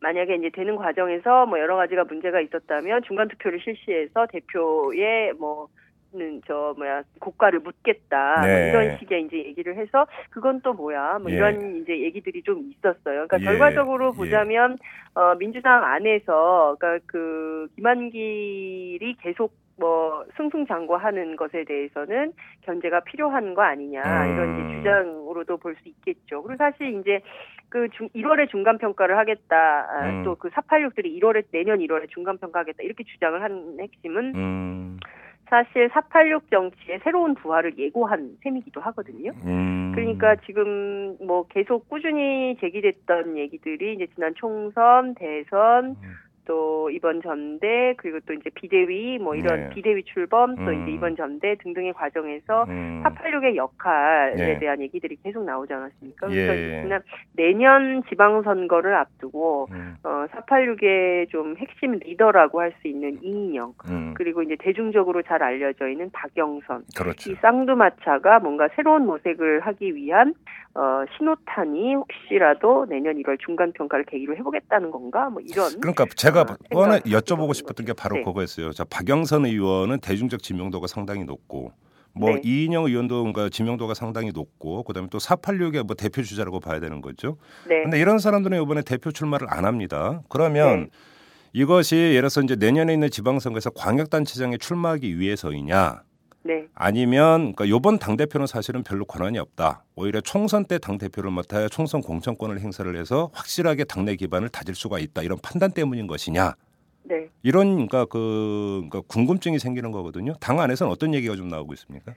만약에 이제 되는 과정에서 뭐 여러 가지가 문제가 있었다면 중간 투표를 실시해서 대표의 뭐, 는 저 뭐야 고가를 묻겠다 뭐
네.
이런 식의 이제 얘기를 해서 그건 또 뭐야 뭐
예.
이런 이제 얘기들이 좀 있었어요. 그러니까
예.
결과적으로
예.
보자면 어 민주당 안에서 그러니까 그 김한길이 계속 뭐 승승장구하는 것에 대해서는 견제가 필요한 거 아니냐 이런 이제
음.
주장으로도 볼 수 있겠죠. 그리고 사실 이제 그 중, 1월에 중간 평가를 하겠다. 아,
음.
또그 486들이 1월에 내년 1월에 중간 평가하겠다. 이렇게 주장을 하는 핵심은
음,
사실 486 정치의 새로운 부활을 예고한 셈이기도 하거든요.
음.
그러니까 지금 뭐 계속 꾸준히 제기됐던 얘기들이 이제 지난 총선, 대선,
음.
또 이번 전대 그리고 또 이제 비대위 뭐 이런
네.
비대위 출범 또
음.
이제 이번 전대 등등의 과정에서
음.
486의 역할에
네.
대한 얘기들이 계속 나오지 않았습니까?
예.
그래서 지난 내년 지방선거를 앞두고
음,
어 486의 좀 핵심 리더라고 할 수 있는 이인영
음,
그리고 이제 대중적으로 잘 알려져 있는 박영선
그렇죠.
이 쌍두마차가 뭔가 새로운 모색을 하기 위한 어, 신호탄이 혹시라도 내년 1월 중간 평가를 계기로 해보겠다는 건가? 뭐 이런.
그러니까 제가
아,
뻔해 여쭤보고 싶었던 게 바로
네.
그거였어요. 자, 박영선 의원은 대중적 지명도가 상당히 높고 뭐
네.
이인영 의원도 뭔가 지명도가 상당히 높고 그다음에 또 486의 뭐 대표 주자라고 봐야 되는 거죠.
네.
근데 이런 사람들은 이번에 대표 출마를 안 합니다. 그러면
네.
이것이 예를 들어서 이제 내년에 있는 지방선거에서 광역단체장에 출마하기 위해서이냐
네.
아니면 그러니까 이번 당 대표는 사실은 별로 권한이 없다. 오히려 총선 때 당 대표를 맡아야 총선 공천권을 행사를 해서 확실하게 당내 기반을 다질 수가 있다. 이런 판단 때문인 것이냐?
네.
이런 그러니까 그 그러니까 궁금증이 생기는 거거든요. 당 안에서는 어떤 얘기가 좀 나오고 있습니까?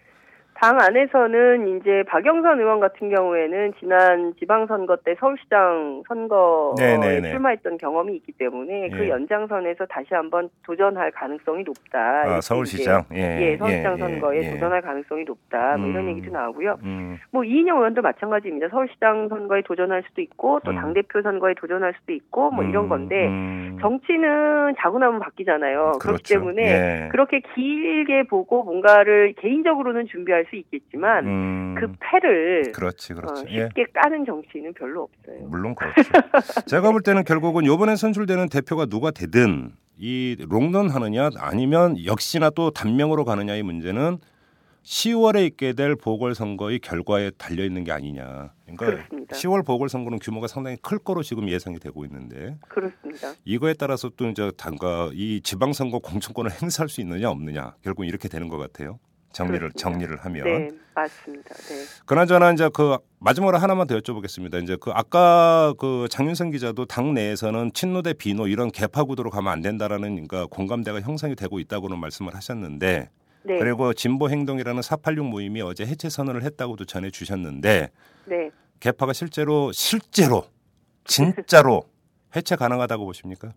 당 안에서는 이제 박영선 의원 같은 경우에는 지난 지방선거 때 서울시장 선거에
네네네.
출마했던 경험이 있기 때문에 그
예.
연장선에서 다시 한번 도전할 가능성이 높다.
아, 서울시장.
이제,
예,
예, 서울시장
예,
선거에
예.
도전할 가능성이 높다. 뭐 이런
음.
얘기도 나오고요.
음,
뭐 이인영 의원도 마찬가지입니다. 서울시장 선거에 도전할 수도 있고 또
음.
당대표 선거에 도전할 수도 있고 뭐 이런
음,
건데
음.
정치는 자고 나면 바뀌잖아요. 그렇기
그렇죠.
때문에
예.
그렇게 길게 보고 뭔가를 개인적으로는 준비할 수 있겠지만
음,
그 패를
그렇지,
어,
그렇지. 예.
쉽게 까는 정치인은 별로 없어요.
물론 그렇죠. [laughs] 제가 볼 때는 결국은 이번에 선출되는 대표가 누가 되든 이 롱런 하느냐 아니면 역시나 또 단명으로 가느냐의 문제는 10월에 있게 될 보궐선거의 결과에 달려 있는 게 아니냐. 그러니까
그렇습니다.
10월 보궐선거는 규모가 상당히 클 거로 지금 예상이 되고 있는데
그렇습니다.
이거에 따라서 또 이제 당과 이 지방선거 공천권을 행사할 수 있느냐 없느냐 결국 이렇게 되는 것 같아요. 정리를
그렇습니다.
정리를 하면.
네, 맞습니다. 네.
그나저나 이제 그 마지막으로 하나만 더 여쭤보겠습니다. 이제 그 아까 그 장윤선 기자도 당 내에서는 친노 대 비노 이런 개파 구도로 가면 안 된다라는 그러니까 공감대가 형성이 되고 있다고는 말씀을 하셨는데
네.
그리고 진보 행동이라는 486 모임이 어제 해체 선언을 했다고도 전해 주셨는데
네.
개파가 실제로 실제로 진짜로 [laughs] 해체 가능하다고 보십니까?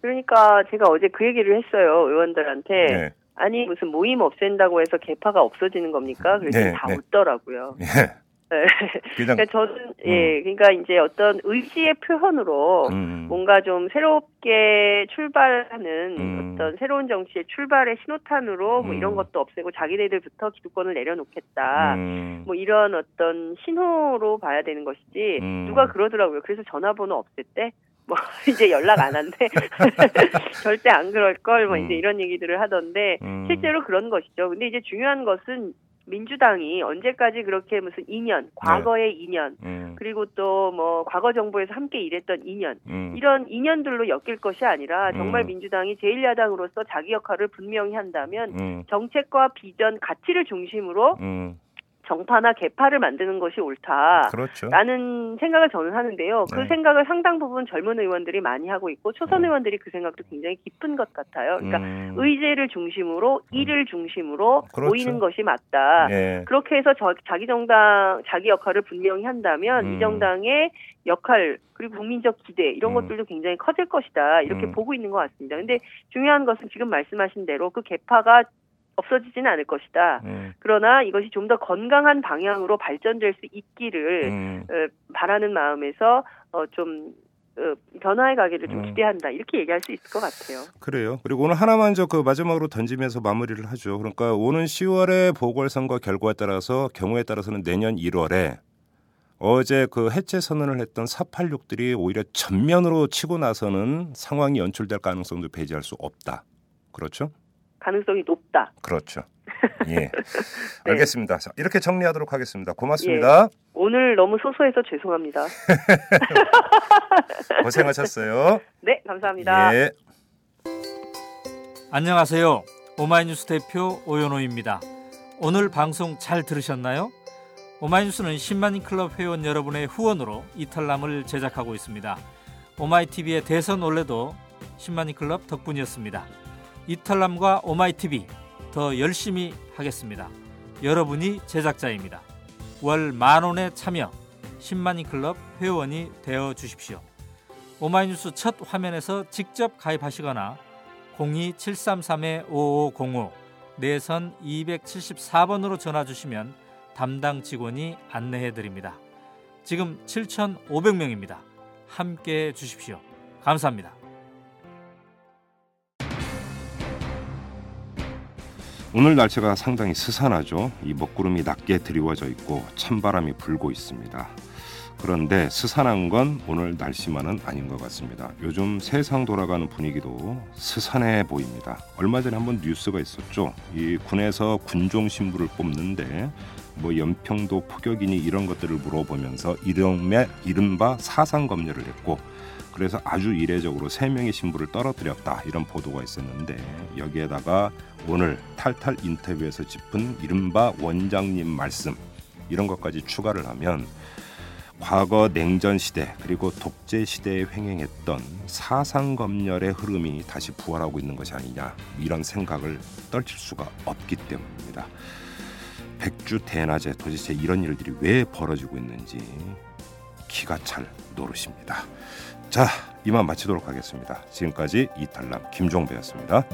그러니까 제가 어제 그 얘기를 했어요. 의원들한테.
네.
아니 무슨 모임 없앤다고 해서 개파가 없어지는 겁니까? 그랬더니
네,
다
네.
웃더라고요. [laughs]
예.
네.
그냥
그러니까 저는 예, 그러니까 이제 어떤 의지의 표현으로
음,
뭔가 좀 새롭게 출발하는
음.
어떤 새로운 정치의 출발의 신호탄으로 뭐
음.
이런 것도 없애고 자기네들부터 기득권을 내려놓겠다.
음,
뭐 이런 어떤 신호로 봐야 되는 것이지
음.
누가 그러더라고요. 그래서 전화번호 없앴대. 뭐 [laughs] 이제 연락 안 한대. [laughs] 절대 안 그럴 걸. 뭐
음.
이제 이런 얘기들을 하던데
음.
실제로 그런 것이죠. 근데 이제 중요한 것은 민주당이 언제까지 그렇게 무슨 인연, 과거의 인연,
음,
그리고 또 뭐 과거 정부에서 함께 일했던 인연,
음,
이런 인연들로 엮일 것이 아니라 정말
음.
민주당이 제1야당으로서 자기 역할을 분명히 한다면
음,
정책과 비전, 가치를 중심으로
음,
정파나 개파를 만드는 것이 옳다.
그렇죠.
라는 생각을 저는 하는데요. 그
네.
생각을 상당 부분 젊은 의원들이 많이 하고 있고 초선
음.
의원들이 그 생각도 굉장히 깊은 것 같아요. 그러니까
음,
의제를 중심으로 일을 중심으로
그렇죠.
모이는 것이 맞다.
예.
그렇게 해서 저, 자기 정당 자기 역할을 분명히 한다면
음.
이 정당의 역할 그리고 국민적 기대 이런
음.
것들도 굉장히 커질 것이다 이렇게
음.
보고 있는 것 같습니다. 근데 중요한 것은 지금 말씀하신 대로 그 개파가 없어지지는 않을 것이다.
음,
그러나 이것이 좀 더 건강한 방향으로 발전될 수 있기를
음.
어, 바라는 마음에서 어, 좀 어, 변화의 가기를 좀
음.
기대한다 이렇게 얘기할 수 있을 것 같아요.
그래요. 그리고 오늘 하나만 저 그 마지막으로 던지면서 마무리를 하죠. 그러니까 오는 10월의 보궐선거 결과에 따라서 경우에 따라서는 내년 1월에 어제 그 해체 선언을 했던 486들이 오히려 전면으로 치고 나서는 상황이 연출될 가능성도 배제할 수 없다. 그렇죠?
가능성이 높다.
그렇죠. [laughs] 예. 알겠습니다. 자, 이렇게 정리하도록 하겠습니다. 고맙습니다.
네. 오늘 너무 소소해서 죄송합니다. [laughs]
고생하셨어요. [laughs]
네, 감사합니다.
예.
안녕하세요. 오마이뉴스 대표 오연호입니다. 오늘 방송 잘 들으셨나요? 오마이뉴스는 10만인 클럽 회원 여러분의 후원으로 이털남을 제작하고 있습니다. 오마이TV의 대선 올레도 10만인 클럽 덕분이었습니다. 이털남과 오마이TV 더 열심히 하겠습니다. 여러분이 제작자입니다. 월 만원의 참여 10만인 클럽 회원이 되어 주십시오. 오마이뉴스 첫 화면에서 직접 가입하시거나 02-733-5505 내선 274번으로 전화 주시면 담당 직원이 안내해 드립니다. 지금 7,500명입니다. 함께 해 주십시오. 감사합니다.
오늘 날씨가 상당히 스산하죠. 이 먹구름이 낮게 드리워져 있고 찬바람이 불고 있습니다. 그런데 스산한 건 오늘 날씨만은 아닌 것 같습니다. 요즘 세상 돌아가는 분위기도 스산해 보입니다. 얼마 전에 한번 뉴스가 있었죠. 이 군에서 군종 신부를 뽑는데 뭐 연평도 포격이니 이런 것들을 물어보면서 이름에 이른바 사상 검열을 했고 그래서 아주 이례적으로 세 명의 신부를 떨어뜨렸다 이런 보도가 있었는데 여기에다가 오늘 탈탈 인터뷰에서 짚은 이른바 원장님 말씀 이런 것까지 추가를 하면 과거 냉전 시대 그리고 독재 시대에 횡행했던 사상 검열의 흐름이 다시 부활하고 있는 것이 아니냐 이런 생각을 떨칠 수가 없기 때문입니다. 백주 대낮에 도대체 이런 일들이 왜 벌어지고 있는지 기가 찰 노릇입니다. 자, 이만 마치도록 하겠습니다. 지금까지 이탈남 김종배였습니다.